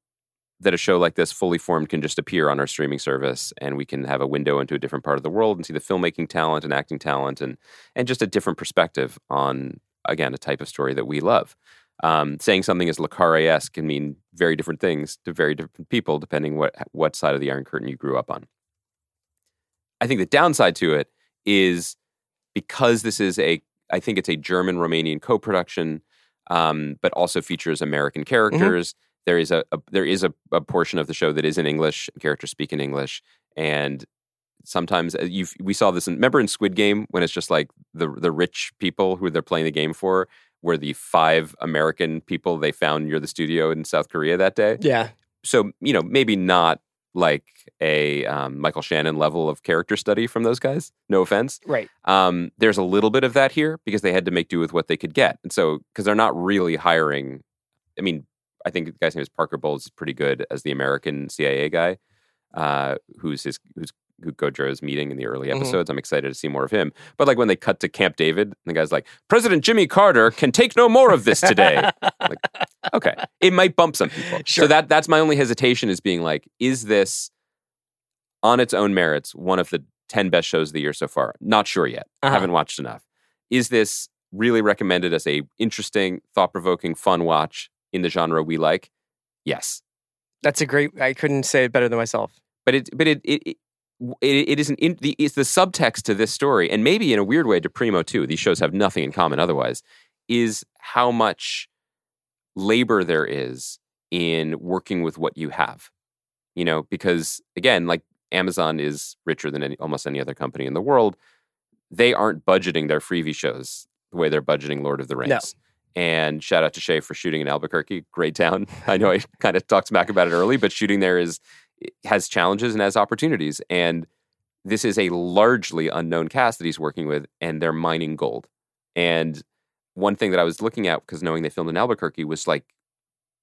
that a show like this, fully formed, can just appear on our streaming service, and we can have a window into a different part of the world and see the filmmaking talent and acting talent, and and just a different perspective on again a type of story that we love. Um, saying something as Le Carre-esque can mean very different things to very different people, depending what what side of the Iron Curtain you grew up on. I think the downside to it is because this is a, I think it's a German Romanian co-production, um, but also features American characters. There is a, a there is a, a portion of the show that is in English. Characters speak in English, and sometimes you we saw this. In, remember in Squid Game when it's just like the the rich people who they're playing the game for were the five American people they found near the studio in South Korea that day. Yeah, So you know maybe not like a um, Michael Shannon level of character study from those guys. No offense. right. Um, there's a little bit of that here because they had to make do with what they could get, and so because they're not really hiring. I mean, I think the guy's name is Parker Bowles. is pretty good as the American CIA guy, uh, who's his who's who Gojo is meeting in the early Mhm. episodes. I'm excited to see more of him. But like when they cut to Camp David, the guy's like, President Jimmy Carter can take no more of this today. okay, it might bump some people. Sure. So that that's my only hesitation is being like, is this on its own merits one of the ten best shows of the year so far? Not sure yet. Uh-huh. Haven't watched enough. Is this really recommended as a interesting, thought provoking, fun watch in the genre we like? Yes, That's a great. I couldn't say it better than myself. but it but it it. it it, it is an in, the it's the subtext to this story, and maybe in a weird way to Primo too. These shows have nothing in common otherwise. Is how much labor there is in working with what you have. You know, because again, like Amazon is richer than any, almost any other company in the world. They aren't budgeting their Freevee shows the way they're budgeting Lord of the Rings. And shout out to Shea for shooting in Albuquerque, great town. I know I kind of talked smack about it early, but shooting there is has challenges and has opportunities. And this is a largely unknown cast that he's working with, and they're mining gold. And one thing that I was looking at, because knowing they filmed in Albuquerque, was like,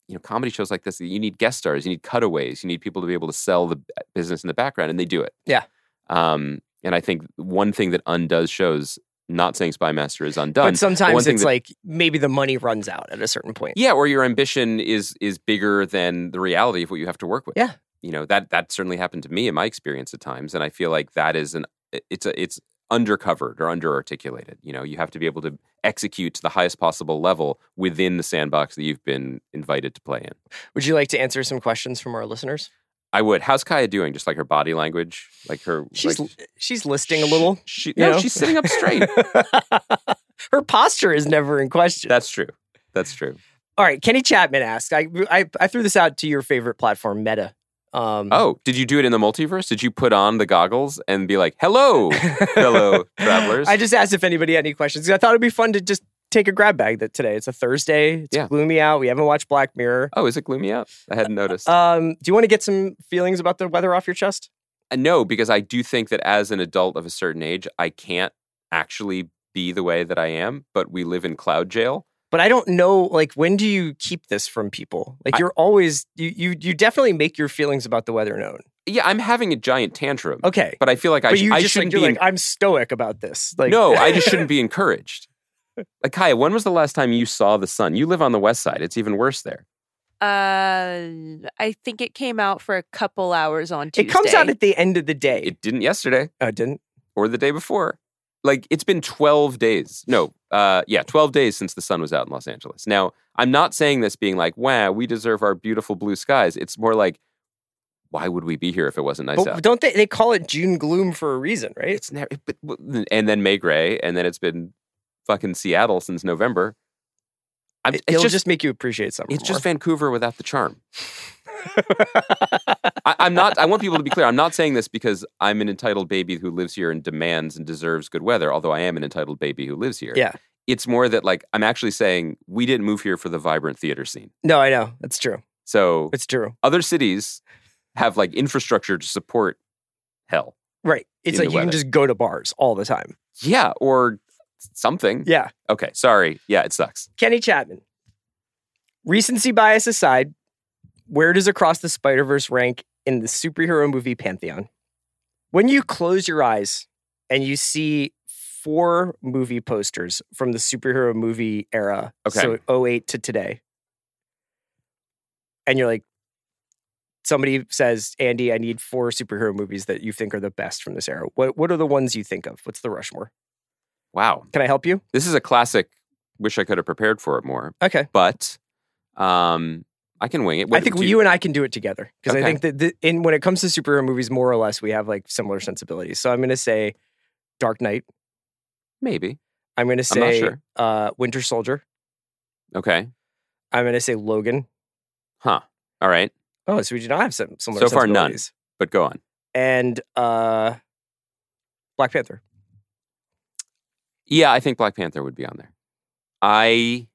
you know, comedy shows like this, you need guest stars, you need cutaways, you need people to be able to sell the business in the background, and they do it. Yeah. Um, and I think one thing that undoes shows, not saying Spy Master is undone, but sometimes thing it's that- like maybe the money runs out at a certain point. yeah, or your ambition is is bigger than the reality of what you have to work with. Yeah. you know that that certainly happened to me in my experience at times, and I feel like that is an it's a it's undercovered or underarticulated. You know, you have to be able to execute to the highest possible level within the sandbox that you've been invited to play in. Would you like to answer some questions from our listeners? I would. How's Kaya doing? Just like her body language, like her. She's like, she's listing a little. She, no, know? she's sitting up straight. Her posture is never in question. That's true. That's true. All right, Kenny Chapman asked. I, I I threw this out to your favorite platform, Meta. Um, Oh, did you do it in the multiverse? Did you put on the goggles and be like, "Hello, fellow travelers"? I just asked if anybody had any questions. I thought it'd be fun to just take a grab bag that today. It's a Thursday. It's Yeah. gloomy out. We haven't watched Black Mirror. Oh, is it gloomy out? I hadn't noticed. Um, do you want to get some feelings about the weather off your chest? Uh, no, because I do think that as an adult of a certain age, I can't actually be the way that I am. But we live in cloud jail. But I don't know, like, when do you keep this from people? Like, I- you're always you you you definitely make your feelings about the weather known. Yeah, I'm having a giant tantrum. Okay, But I feel like I, but you I just shouldn't you're be. like I'm stoic about this. Like, no, I just shouldn't be encouraged. Like Kaya, when was the last time you saw the sun? You live on the west side. It's even worse there. Uh, I think it came out for a couple hours on Tuesday. it comes out at the end of the day. It didn't yesterday oh, it didn't. or the day before. Like it's been 12 days. No, uh, yeah, 12 days since the sun was out in Los Angeles. Now, I'm not saying this being like, wow, we deserve our beautiful blue skies. It's more like, why would we be here if it wasn't nice But out? don't they? They call it June gloom for a reason, right? It's never, but, and then May Gray, and then it's been fucking Seattle since November. I'm, It, will just, just, make you appreciate summer. it's just. Vancouver without the charm. I, I'm not. I want people to be clear. I'm not saying this because I'm an entitled baby who lives here and demands and deserves good weather. Although I am an entitled baby who lives here. Yeah. It's more that like I'm actually saying we didn't move here for the vibrant theater scene. No, I know. That's true. So It's true. other cities have like infrastructure to support hell. Right. It's like you can just go to bars all the time. Yeah, or something. Yeah. Okay, sorry. Yeah, it sucks. Kenny Chapman. Recency bias aside, where does Across the Spider Verse rank in the superhero movie pantheon? When you close your eyes and you see four movie posters from the superhero movie era, Okay. so 08 to today, and you're like, somebody says, Andy, I need four superhero movies that you think are the best from this era. What, what are the ones you think of? What's the Rushmore? Wow. Can I help you? This is a classic. Wish I could have prepared for it more, Okay. but um, I can wing it. I think do you and I can do it together because Okay. I think that the, in when it comes to superhero movies, more or less, we have like similar sensibilities. So I'm going to say Dark Knight. maybe. I'm going to say sure. uh, Winter Soldier. Okay. I'm going to say Logan. Huh. All right. Oh, so we do not have some similar So far, none. But go on. And uh, Black Panther. Yeah, I think Black Panther would be on there. I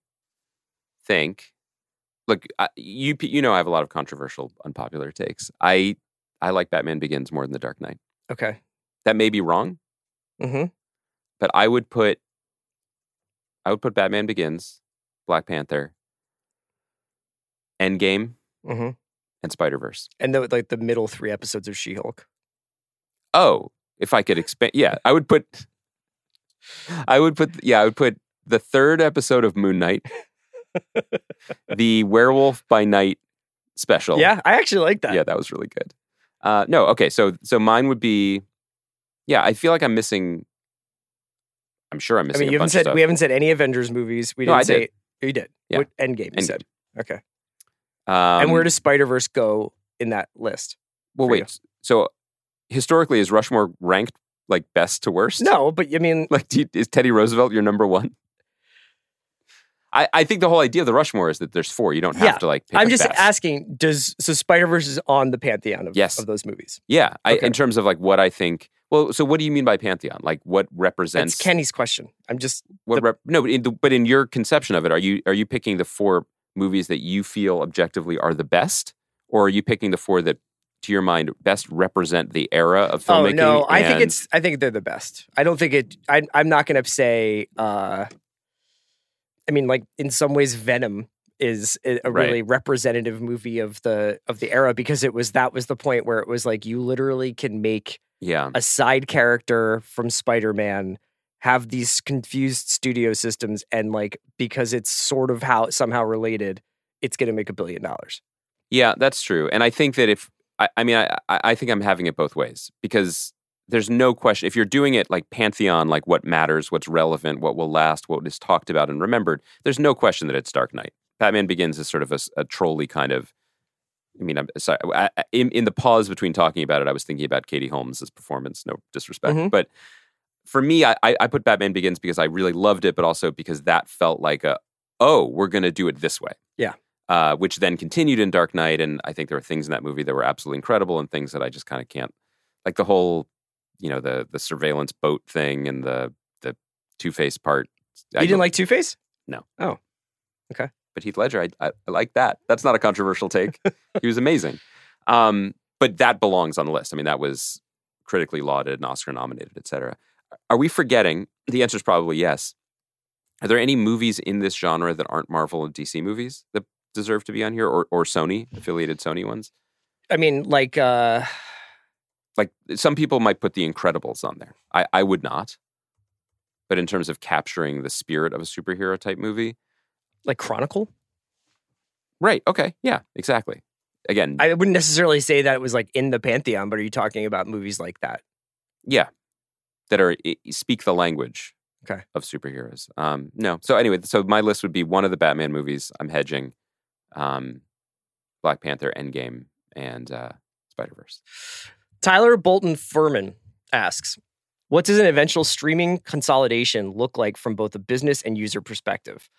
think. Look, I, you you know I have a lot of controversial, unpopular takes. I I like Batman Begins more than The Dark Knight. Okay. That may be wrong, hmm but I would put I would put Batman Begins, Black Panther, Endgame, hmm and Spider Verse. And the, like the middle three episodes of She Hulk. Oh, if I could expand, yeah, I would put. I would put, yeah, I would put the third episode of Moon Knight, the Werewolf by Night special. Yeah, I actually like that. yeah, that was really good. Uh, no, okay, so so mine would be, yeah, I feel like I'm missing. I'm sure I'm I missing. mean, you a haven't said we haven't said any Avengers movies. We didn't I say did. you did. Yeah. What Endgame? You Endgame. said okay. Um, and where does Spider Verse go in that list? well for you? wait? So historically, is Rushmore ranked like best to worst? No, but I mean, Like, you, is Teddy Roosevelt your number one? I, I think the whole idea of the Rushmore is that there's four. You don't have Yeah. to like. Pick I'm just best. asking. Does so Spider Verse is on the pantheon of, Yes. of those movies? Yeah, I, in terms of like what I think. Well, so what do you mean by pantheon? Like what represents? That's Kenny's question. I'm just what the- rep, no, but in, the, but in your conception of it, are you are you picking the four movies that you feel objectively are the best, or are you picking the four that, to your mind, best represent the era of filmmaking? oh filmmaking? no, I think it's I think they're the best. I don't think it. I, I'm not going to say. uh I mean, like in some ways, Venom is a a Right. really representative movie of the of the era because it was that was the point where it was like you literally can make yeah, a side character from Spider-Man have these confused studio systems and like because it's sort of how somehow related, it's going to make a billion dollars. Yeah, that's true. And I think that if I, I mean, I, I think I'm having it both ways because there's no question if you're doing it like pantheon, like what matters, what's relevant, what will last, what is talked about and remembered. There's no question that it's Dark Knight. Batman Begins is sort of a trolley kind of. I mean, I'm sorry. I, in in the pause between talking about it, I was thinking about Katie Holmes' performance. No disrespect, Mhm. but for me, I, I put Batman Begins because I really loved it, but also because that felt like a oh, we're going to do it this way uh, which then continued in Dark Knight. And I think there were things in that movie that were absolutely incredible, and things that I just kind of can't, like the whole, you know, the the surveillance boat thing and the the Two Face part. You didn't like Two Face? No. Oh, okay. But Heath Ledger, I, I, I like that. That's not a controversial take. he was amazing. Um, but that belongs on the list. I mean, that was critically lauded and Oscar nominated, et cetera. Are we forgetting? The answer is probably yes. Are there any movies in this genre that aren't Marvel and DC movies that deserve to be on here, or or Sony affiliated Sony ones? I mean, like, uh, Like some people might put The Incredibles on there. I, I would not. But in terms of capturing the spirit of a superhero type movie, like Chronicle. right? Okay, yeah, exactly. Again, I wouldn't necessarily say that it was like in the pantheon, but are you talking about movies like that? Yeah, that are speak the language Okay. of superheroes. Um, no, so anyway, so my list would be one of the Batman movies. I'm hedging, um, Black Panther, Endgame, and uh, Spider Verse. Tyler Bolton Furman asks, What does an eventual streaming consolidation look like from both a business and user perspective?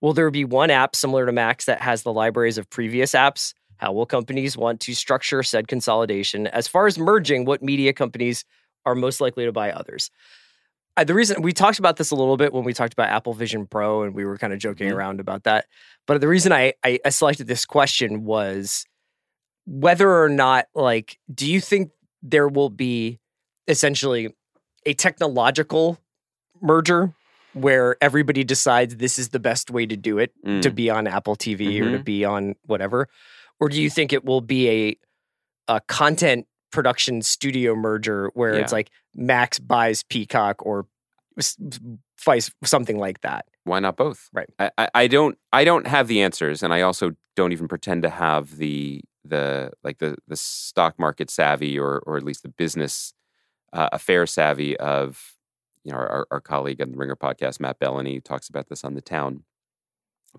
Will there be one app similar to Max that has the libraries of previous apps? How will companies want to structure said consolidation? As far as merging, what media companies are most likely to buy others? The reason we talked about this a little bit when we talked about Apple Vision Pro, and we were kind of joking Mhm. around about that. But the reason I, I I selected this question was whether or not, like, do you think there will be essentially a technological merger where everybody decides this is the best way to do it Mm. to be on Apple TV or to Mhm. be on whatever, or do you think it will be a a content production studio merger where it's like Max buys Peacock or vice something like that? Why not both? Right. I, I, I don't I don't have the answers, and I also don't even pretend to have the the like the the stock market savvy or or at least the business uh, affair savvy of you know our, our colleague on the Ringer podcast, Matt Belloni, talks about this on the Town.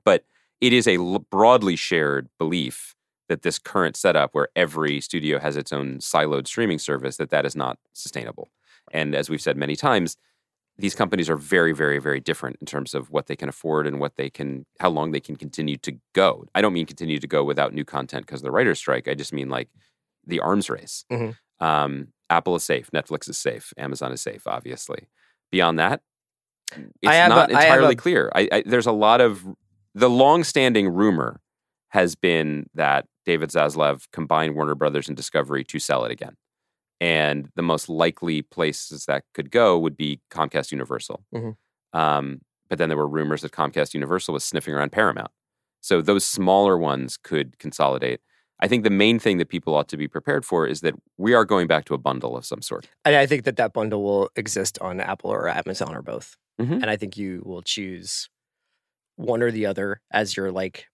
But it is a l- broadly shared belief that this current setup, where every studio has its own siloed streaming service, that that is not sustainable. And as we've said many times, these companies are very, very, very different in terms of what they can afford and what they can, how long they can continue to go. I don't mean continue to go without new content because of the writer's strike. I just mean like the arms race. Mhm. Um, Apple is safe, Netflix is safe, Amazon is safe, obviously. Beyond that, it's not a- I entirely a- clear. I, I, there's a lot of the long-standing rumor has been that David Zaslav combined Warner Brothers and Discovery to sell it again. And the most likely places that could go would be Comcast Universal. Mhm. Um, but then there were rumors that Comcast Universal was sniffing around Paramount. So those smaller ones could consolidate. I think the main thing that people ought to be prepared for is that we are going back to a bundle of some sort. And I think that that bundle will exist on Apple or Amazon or both. Mhm. And I think you will choose one or the other as your like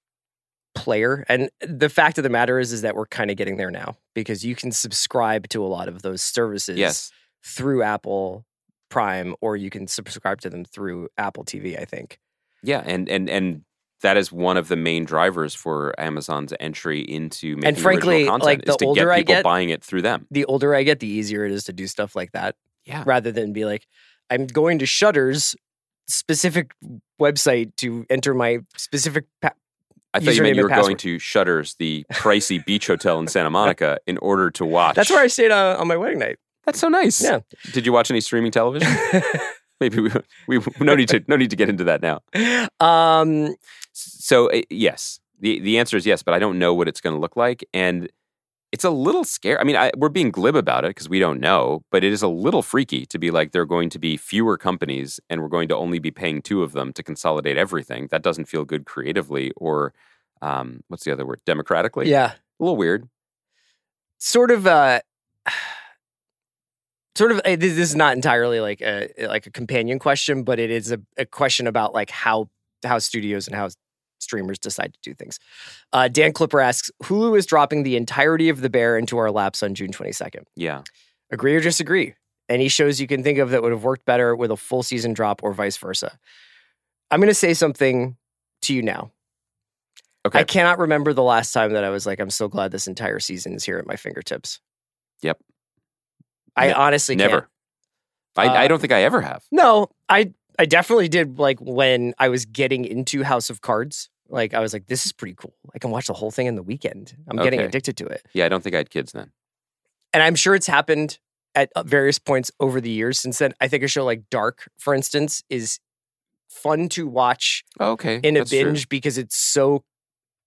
player. And the fact of the matter is, is that we're kind of getting there now because you can subscribe to a lot of those services Yes. through Apple Prime, or you can subscribe to them through Apple TV. I think. Yeah, and and and that is one of the main drivers for Amazon's entry into making frankly, original content like, is the to older get I people get- buying it through them. The older I get, the easier it is to do stuff like that. Yeah. rather than be like, I'm going to Shutter's specific website to enter my specific. Pa- I thought you meant you were going to Shutters, the pricey beach hotel in Santa Monica, in order to watch. That's where I stayed uh, on my wedding night. That's so nice. Yeah. Did you watch any streaming television? Maybe we, we no need to no need to get into that now. um, So uh, yes, the the answer is yes, but I don't know what it's going to look like, and it's a little scary. I mean, I, we're being glib about it because we don't know, but it is a little freaky to be like there are going to be fewer companies, and we're going to only be paying two of them to consolidate everything. That doesn't feel good creatively, or um, what's the other word? Democratically. yeah, a little weird. sort of. Uh, sort of. This this is not entirely like a like a companion question, but it is a, a question about like how how studios and how streamers decide to do things. Uh, Dan Clipper asks, Hulu is dropping the entirety of The Bear into our laps on June 22nd. Yeah. Agree or disagree? Any shows you can think of that would have worked better with a full season drop or vice versa? I'm going to say something to you now. Okay. I cannot remember the last time that I was like, I'm so glad this entire season is here at my fingertips. Yep. I Ne- honestly Never. can't. I, I Uh, don't think I ever have. No, I I definitely did like when I was getting into House of Cards. Like I was like, this is pretty cool. I can watch the whole thing in the weekend. I'm getting addicted to it. Yeah, I don't think I had kids then. and I'm sure it's happened at uh, various points over the years since then. I think a show like Dark, for instance, is fun to watch Oh, okay. in a that's true. binge because it's so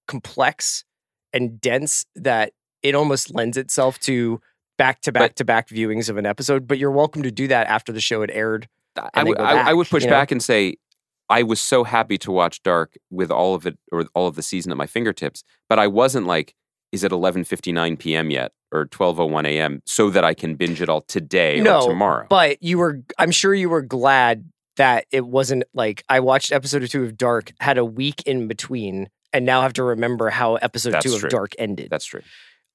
complex and dense that it almost lends itself to back to back to back viewings of an episode. But you're welcome to do that after the show had aired. I, would- go I- I would push you know? back and say I was so happy to watch Dark with all of it or all of the season at my fingertips, but I wasn't like, is it 11:59 p.m. yet or 12:01 a.m. so that I can binge it all today no, or tomorrow? But you were, I'm sure you were glad that it wasn't like I watched episode two of Dark, had a week in between, and now have to remember how episode That's two of. Dark ended. That's true.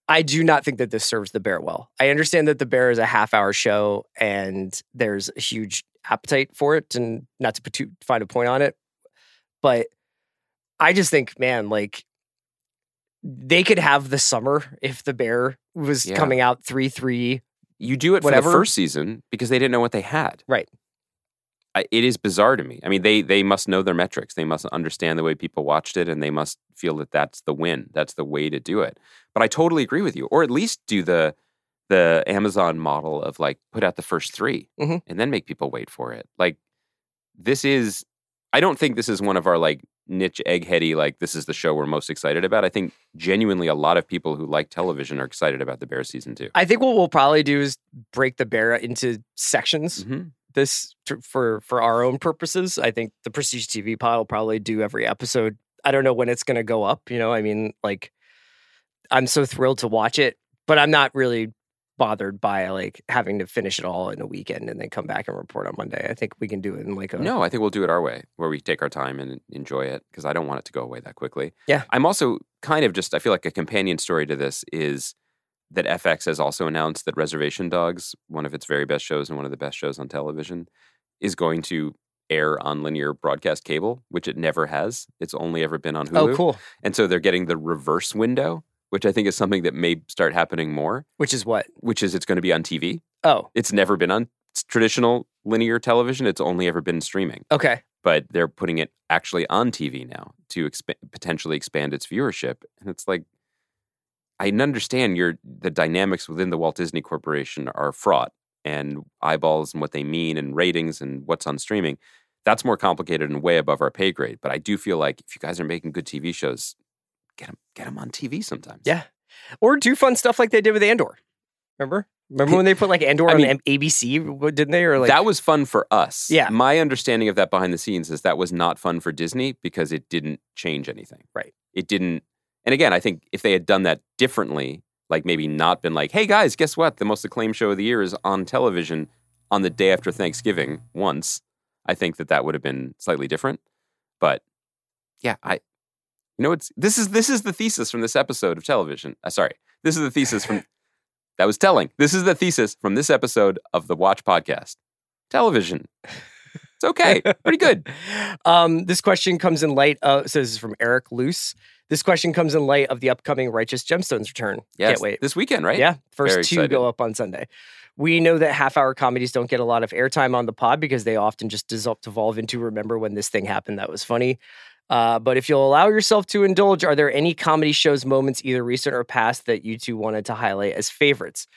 I do not think that this serves the bear well. I understand that the bear is a half hour show and there's a huge appetite for it, and not to put too find a point on it, but I just think, man, like they could have the summer if the bear was Yeah. coming out three three, You do it Whatever. for the first season because they didn't know what they had. Right. I, it is bizarre to me. I mean, they they must know their metrics. They must understand the way people watched it, and they must feel that that's the win. That's the way to do it. But I totally agree with you. Or at least do the the Amazon model of like put out the first 3 Mhm. and then make people wait for it. Like this is. I don't think this is one of our like niche eggheady like this is the show we're most excited about. I think genuinely a lot of people who like television are excited about the Bear season two. I think what we'll probably do is break the bear into sections. hmm This for for our own purposes. I think the Prestige TV pod will probably do every episode. I don't know when it's going to go up. You know, I mean, like, I'm so thrilled to watch it, but I'm not really bothered by like having to finish it all in a weekend and then come back and report on Monday. I think we can do it in like a No, I think we'll do it our way, where we take our time and enjoy it, because I don't want it to go away that quickly. Yeah. I'm also kind of just, I feel like a companion story to this is that FX has also announced that Reservation Dogs, one of its very best shows and one of the best shows on television, is going to air on linear broadcast cable, which it never has. It's only ever been on oh, Hulu. Oh, cool. And so they're getting the reverse window, which I think is something that may start happening more, Which is what? which is it's going to be on TV. Oh, It's never been on traditional linear television. It's only ever been streaming okay. but they're putting it actually on TV now to exp- potentially expand its viewership. And it's like, I understand your the dynamics within the Walt Disney Corporation are fraught and eyeballs and what they mean and ratings and what's on streaming. That's more complicated and way above our pay grade. But I do feel like if you guys are making good TV shows, get them get them on TV sometimes. Yeah. Or do fun stuff like they did with Andor. Remember? Remember when they put like Andor I on mean- M- ABC? What, Didn't they? Or like that was fun for us. Yeah. My understanding of that behind the scenes is that was not fun for Disney because it didn't change anything. Right. It didn't. And again, I think if they had done that differently, like maybe not been like, hey guys, guess what? The most acclaimed show of the year is on television on the day after Thanksgiving once, I think that that would have been slightly different. But yeah, I. You know, it's this is this is the thesis from this episode of television. Uh, sorry, this is the thesis from that was telling. This is the thesis from this episode of the Watch Podcast. Television. It's okay. Pretty good. Um, this question comes in light of so this is from Eric Luce. This question comes in light of the upcoming Righteous Gemstones return. Yes. Can't wait. This weekend, right? Yeah, first Very two excited. go up on Sunday. We know that half hour comedies don't get a lot of airtime on the pod because they often just dissolve, devolve into remember when this thing happened that was funny. Uh, but if you'll allow yourself to indulge, are there any comedy shows moments, either recent or past, that you two wanted to highlight as favorites?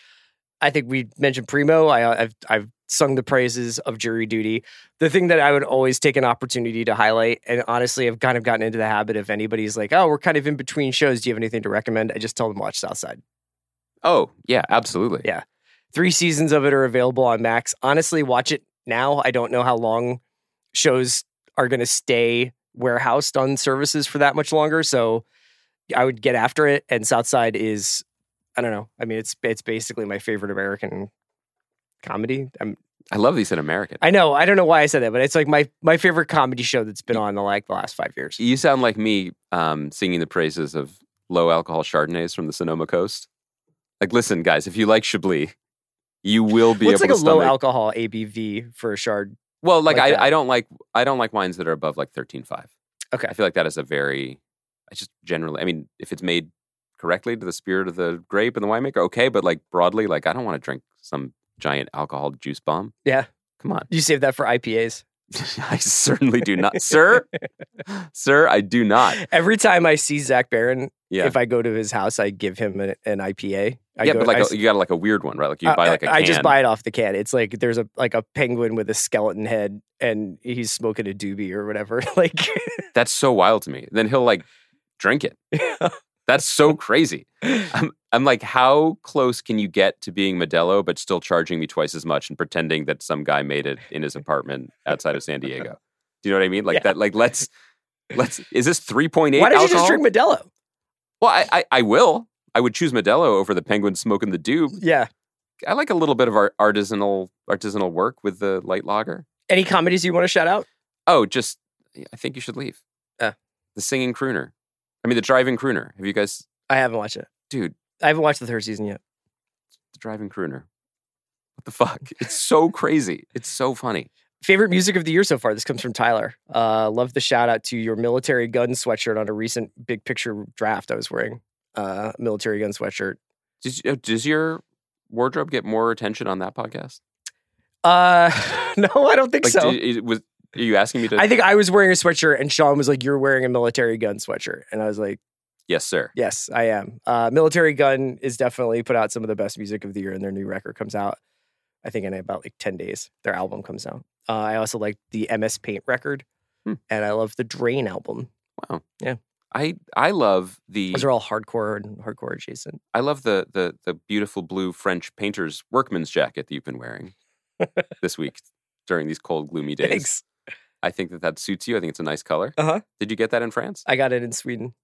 I think we mentioned Primo. I, I've I've sung the praises of Jury Duty. The thing that I would always take an opportunity to highlight, and honestly, I've kind of gotten into the habit if anybody's like, "Oh, we're kind of in between shows. Do you have anything to recommend?" I just tell them watch Southside. Oh, yeah, absolutely. Yeah. Three seasons of it are available on Max. Honestly, watch it now. I don't know how long shows are going to stay warehoused on services for that much longer. So I would get after it. And Southside is, I don't know. I mean, it's it's basically my favorite American comedy. I'm, I love these in American. I know. I don't know why I said that, but it's like my my favorite comedy show that's been on the like the last five years. you sound like me um, singing the praises of low alcohol Chardonnays from the Sonoma coast. Like, listen, guys, if you like Chablis, you will be What's like able a to low alcohol ABV for a shard? Well, like, like? I, I don't like I don't like wines that are above like thirteen five. Okay. I feel like that is a very I just generally I mean, if it's made correctly to the spirit of the grape and the winemaker, okay, but like broadly, like I don't want to drink some giant alcohol juice bomb. Yeah. Come on. You save that for IPAs. I certainly do not. Sir, sir, I do not. Every time I see Zach Baron, Yeah. if I go to his house, I give him an, an IPA. I yeah, go, but like I, a, you got like a weird one, right? Like you uh, buy like a I just buy it off the can. It's like there's a like a penguin with a skeleton head, and he's smoking a doobie or whatever. like, That's so wild to me. Then he'll like drink it. That's so crazy. I'm, I'm like, how close can you get to being Modelo, but still charging me twice as much and pretending that some guy made it in his apartment outside of San Diego? Do you know what I mean? Like Yeah. that. Like let's let's. Is this three point eight? why did you just drink Modelo? Well, I, I I will. I would choose Modelo over the Penguin smoking the doob. Yeah. I like a little bit of our artisanal artisanal work with the light lager. Any comedies you want to shout out? Oh, just I think you should leave. Uh. the singing crooner. I mean, the driving crooner. Have you guys, I haven't watched it. dude? I haven't watched the third season yet. The driving crooner. What the fuck? It's so crazy. It's so funny. Favorite music of the year so far. This comes from Tyler. Uh, love the shout out to your Militarie Gun sweatshirt on a recent big picture draft I was wearing. Uh, Militarie Gun sweatshirt. Does, uh, does your wardrobe get more attention on that podcast? Uh, no, I don't think Like, so. did- was are you asking me to? I think I was wearing a sweatshirt, and Sean was like, "You're wearing a Militarie Gun sweatshirt," and I was like, yes, sir. "Yes, I am." Uh, Militarie Gun is definitely put out some of the best music of the year, and their new record comes out, I think, in about like ten days. Their album comes out. Uh, I also like the MS Paint record, Hmm. and I love the Drain album. Wow. Yeah. I I love the Those are all hardcore and hardcore adjacent. I love the the the beautiful blue French painter's workman's jacket that you've been wearing this week during these cold, gloomy days. Thanks. I think that that suits you. I think it's a nice color. Uh huh. Did you get that in France? I got it in Sweden.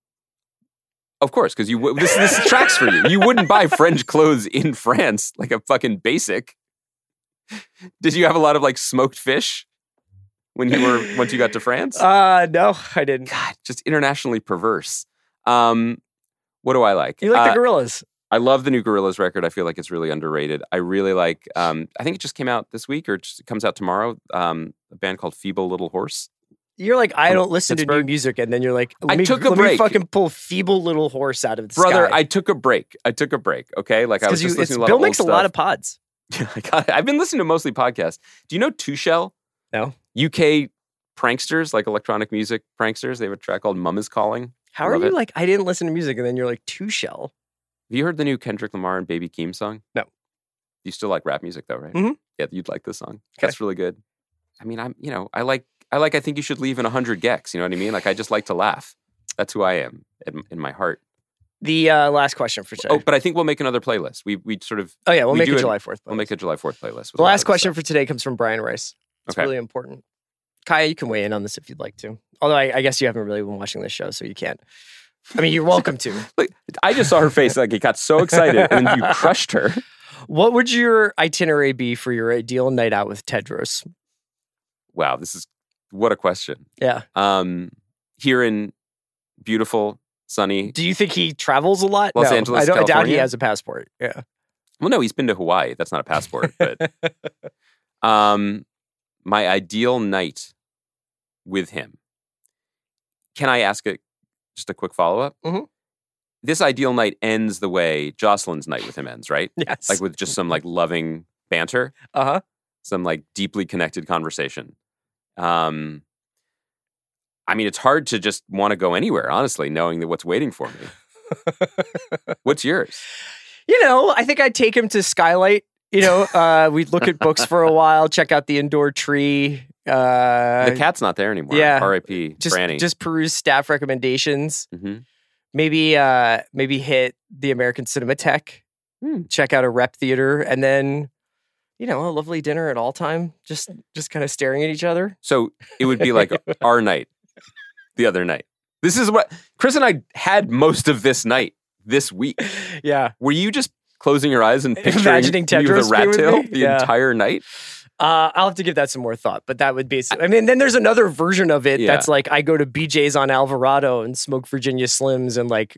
Of course, because you w- this this tracks for you. You wouldn't buy French clothes in France like a fucking basic. Did you have a lot of like smoked fish when you were once you got to France? Uh, no, I didn't. God, just internationally perverse. Um, what do I like? You like Uh, the Gorillaz? I love the new Gorillaz record. I feel like it's really underrated. I really like. Um, I think it just came out this week, or it just comes out tomorrow. Um, a band called Feeble Little Horse. You're like, I don't listen to new music, and then you're like, let I me, took a break. fucking pull feeble little horse out of the Brother, sky. I took a break. I took a break. Okay, like I was because you, just listening to a lot Bill of makes a lot of pods. I've been listening to mostly podcasts. Do you know Two Shell? No. UK pranksters, like electronic music pranksters. They have a track called "Mum Is Calling." How are you it. like? I didn't listen to music, and then you're like two shell. Have you heard the new Kendrick Lamar and Baby Keem song? No. You still like rap music though, right? Mhm. Yeah, you'd like this song. That's really good. I mean, I'm you know, I like I like I think you should leave in hundred gecs. You know what I mean? Like I just like to laugh. That's who I am in, in my heart. The uh, last question for today. Oh, but I think we'll make another playlist. We we sort of Oh, yeah, we'll we make a July Fourth. playlist. we'll make a July Fourth playlist. The last question for today comes from Brian Rice. It's Okay. really important. Kaya, you can weigh in on this if you'd like to. Although I, I guess you haven't really been watching this show, so you can't. I mean, you're welcome to. Like, I just saw her face like it got so excited, and you crushed her. What would your itinerary be for your ideal night out with Tedros? Wow, this is what a question. Yeah. Um, here in beautiful, sunny. Do you think he travels a lot? Los no, Angeles, I, don't, I doubt he has a passport. Yeah. Well, no, he's been to Hawaii. That's not a passport, but um, my ideal night with him. Can I ask a just a quick follow up? Mhm. This ideal night ends the way Jocelyn's night with him ends, right? Yes. Like with just some like loving banter, uh huh. some like deeply connected conversation. Um, I mean, it's hard to just want to go anywhere, honestly, knowing that what's waiting for me. What's yours? You know, I think I'd take him to Skylight. You know, uh, we'd look at books for a while, check out the indoor tree. Uh, the cat's not there anymore. yeah. R.I.P. just Franny. just peruse staff recommendations. Mhm. Maybe uh, maybe hit the American Cinematheque, Hmm. check out a rep theater, and then you know a lovely dinner at all time. Just just kind of staring at each other. So it would be like our night, the other night. This is what Chris and I had most of this night this week. Yeah. Were you just closing your eyes and picturing Imagining me with Tedros a rat tail the Yeah. entire night? Uh, I'll have to give that some more thought, but that would be. I mean, then there's another version of it Yeah. that's like I go to BJ's on Alvarado and smoke Virginia Slims and like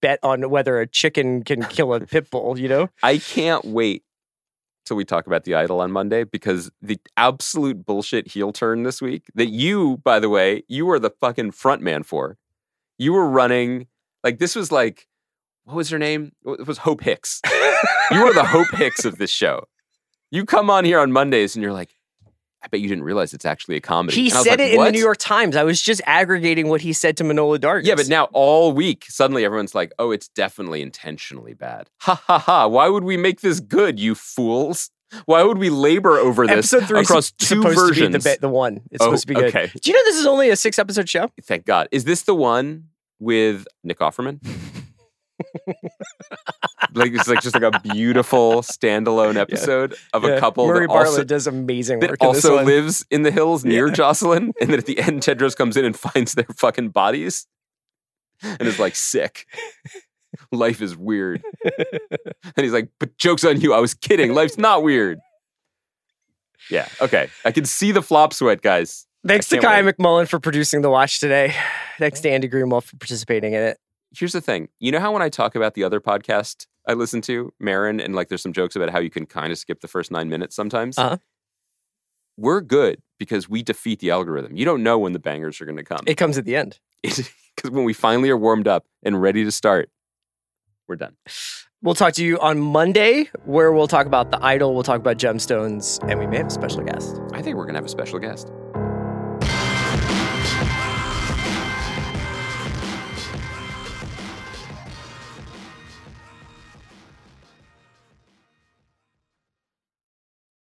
bet on whether a chicken can kill a pit bull. You know? I can't wait till we talk about the idol on Monday because the absolute bullshit heel turn this week that you, by the way, you were the fucking front man for. You were running like this was like what was her name? It was Hope Hicks. you were the Hope Hicks of this show. You come on here on Mondays and you're like, I bet you didn't realize it's actually a comedy. He And said like, it in the New York Times. I was just aggregating what he said to Manohla Dargis. Yeah, but now all week, suddenly everyone's like, oh, it's definitely intentionally bad. Ha ha ha. Why would we make this good, you fools? Why would we labor over this episode three across two supposed versions? to be the, the one. It's Oh, supposed to be good. okay. Do you know this is only a six episode show? Thank God. Is this the one with Nick Offerman? Like it's like just like a beautiful standalone episode of Yeah. a couple Murray that Bartlett also, does amazing that work this also lives in the hills near Jocelyn, and then at the end Tedros comes in and finds their fucking bodies and is like sick. Life is weird. and he's like, but joke's on you. I was kidding. Life's not weird. Yeah. Okay. I can see the flop sweat, guys. Thanks to Kai wait. McMullen for producing the watch today. Thanks to Andy Greenwald for participating in it. Here's the thing. You know how when I talk about the other podcast I listen to, Maron, and like there's some jokes about how you can kind of skip the first nine minutes sometimes? Uh-huh. We're good because we defeat the algorithm. You don't know when the bangers are going to come. It comes at the end. Because when we finally are warmed up and ready to start, we're done. We'll talk to you on Monday, where we'll talk about the idol, we'll talk about gemstones, and we may have a special guest. I think we're going to have a special guest.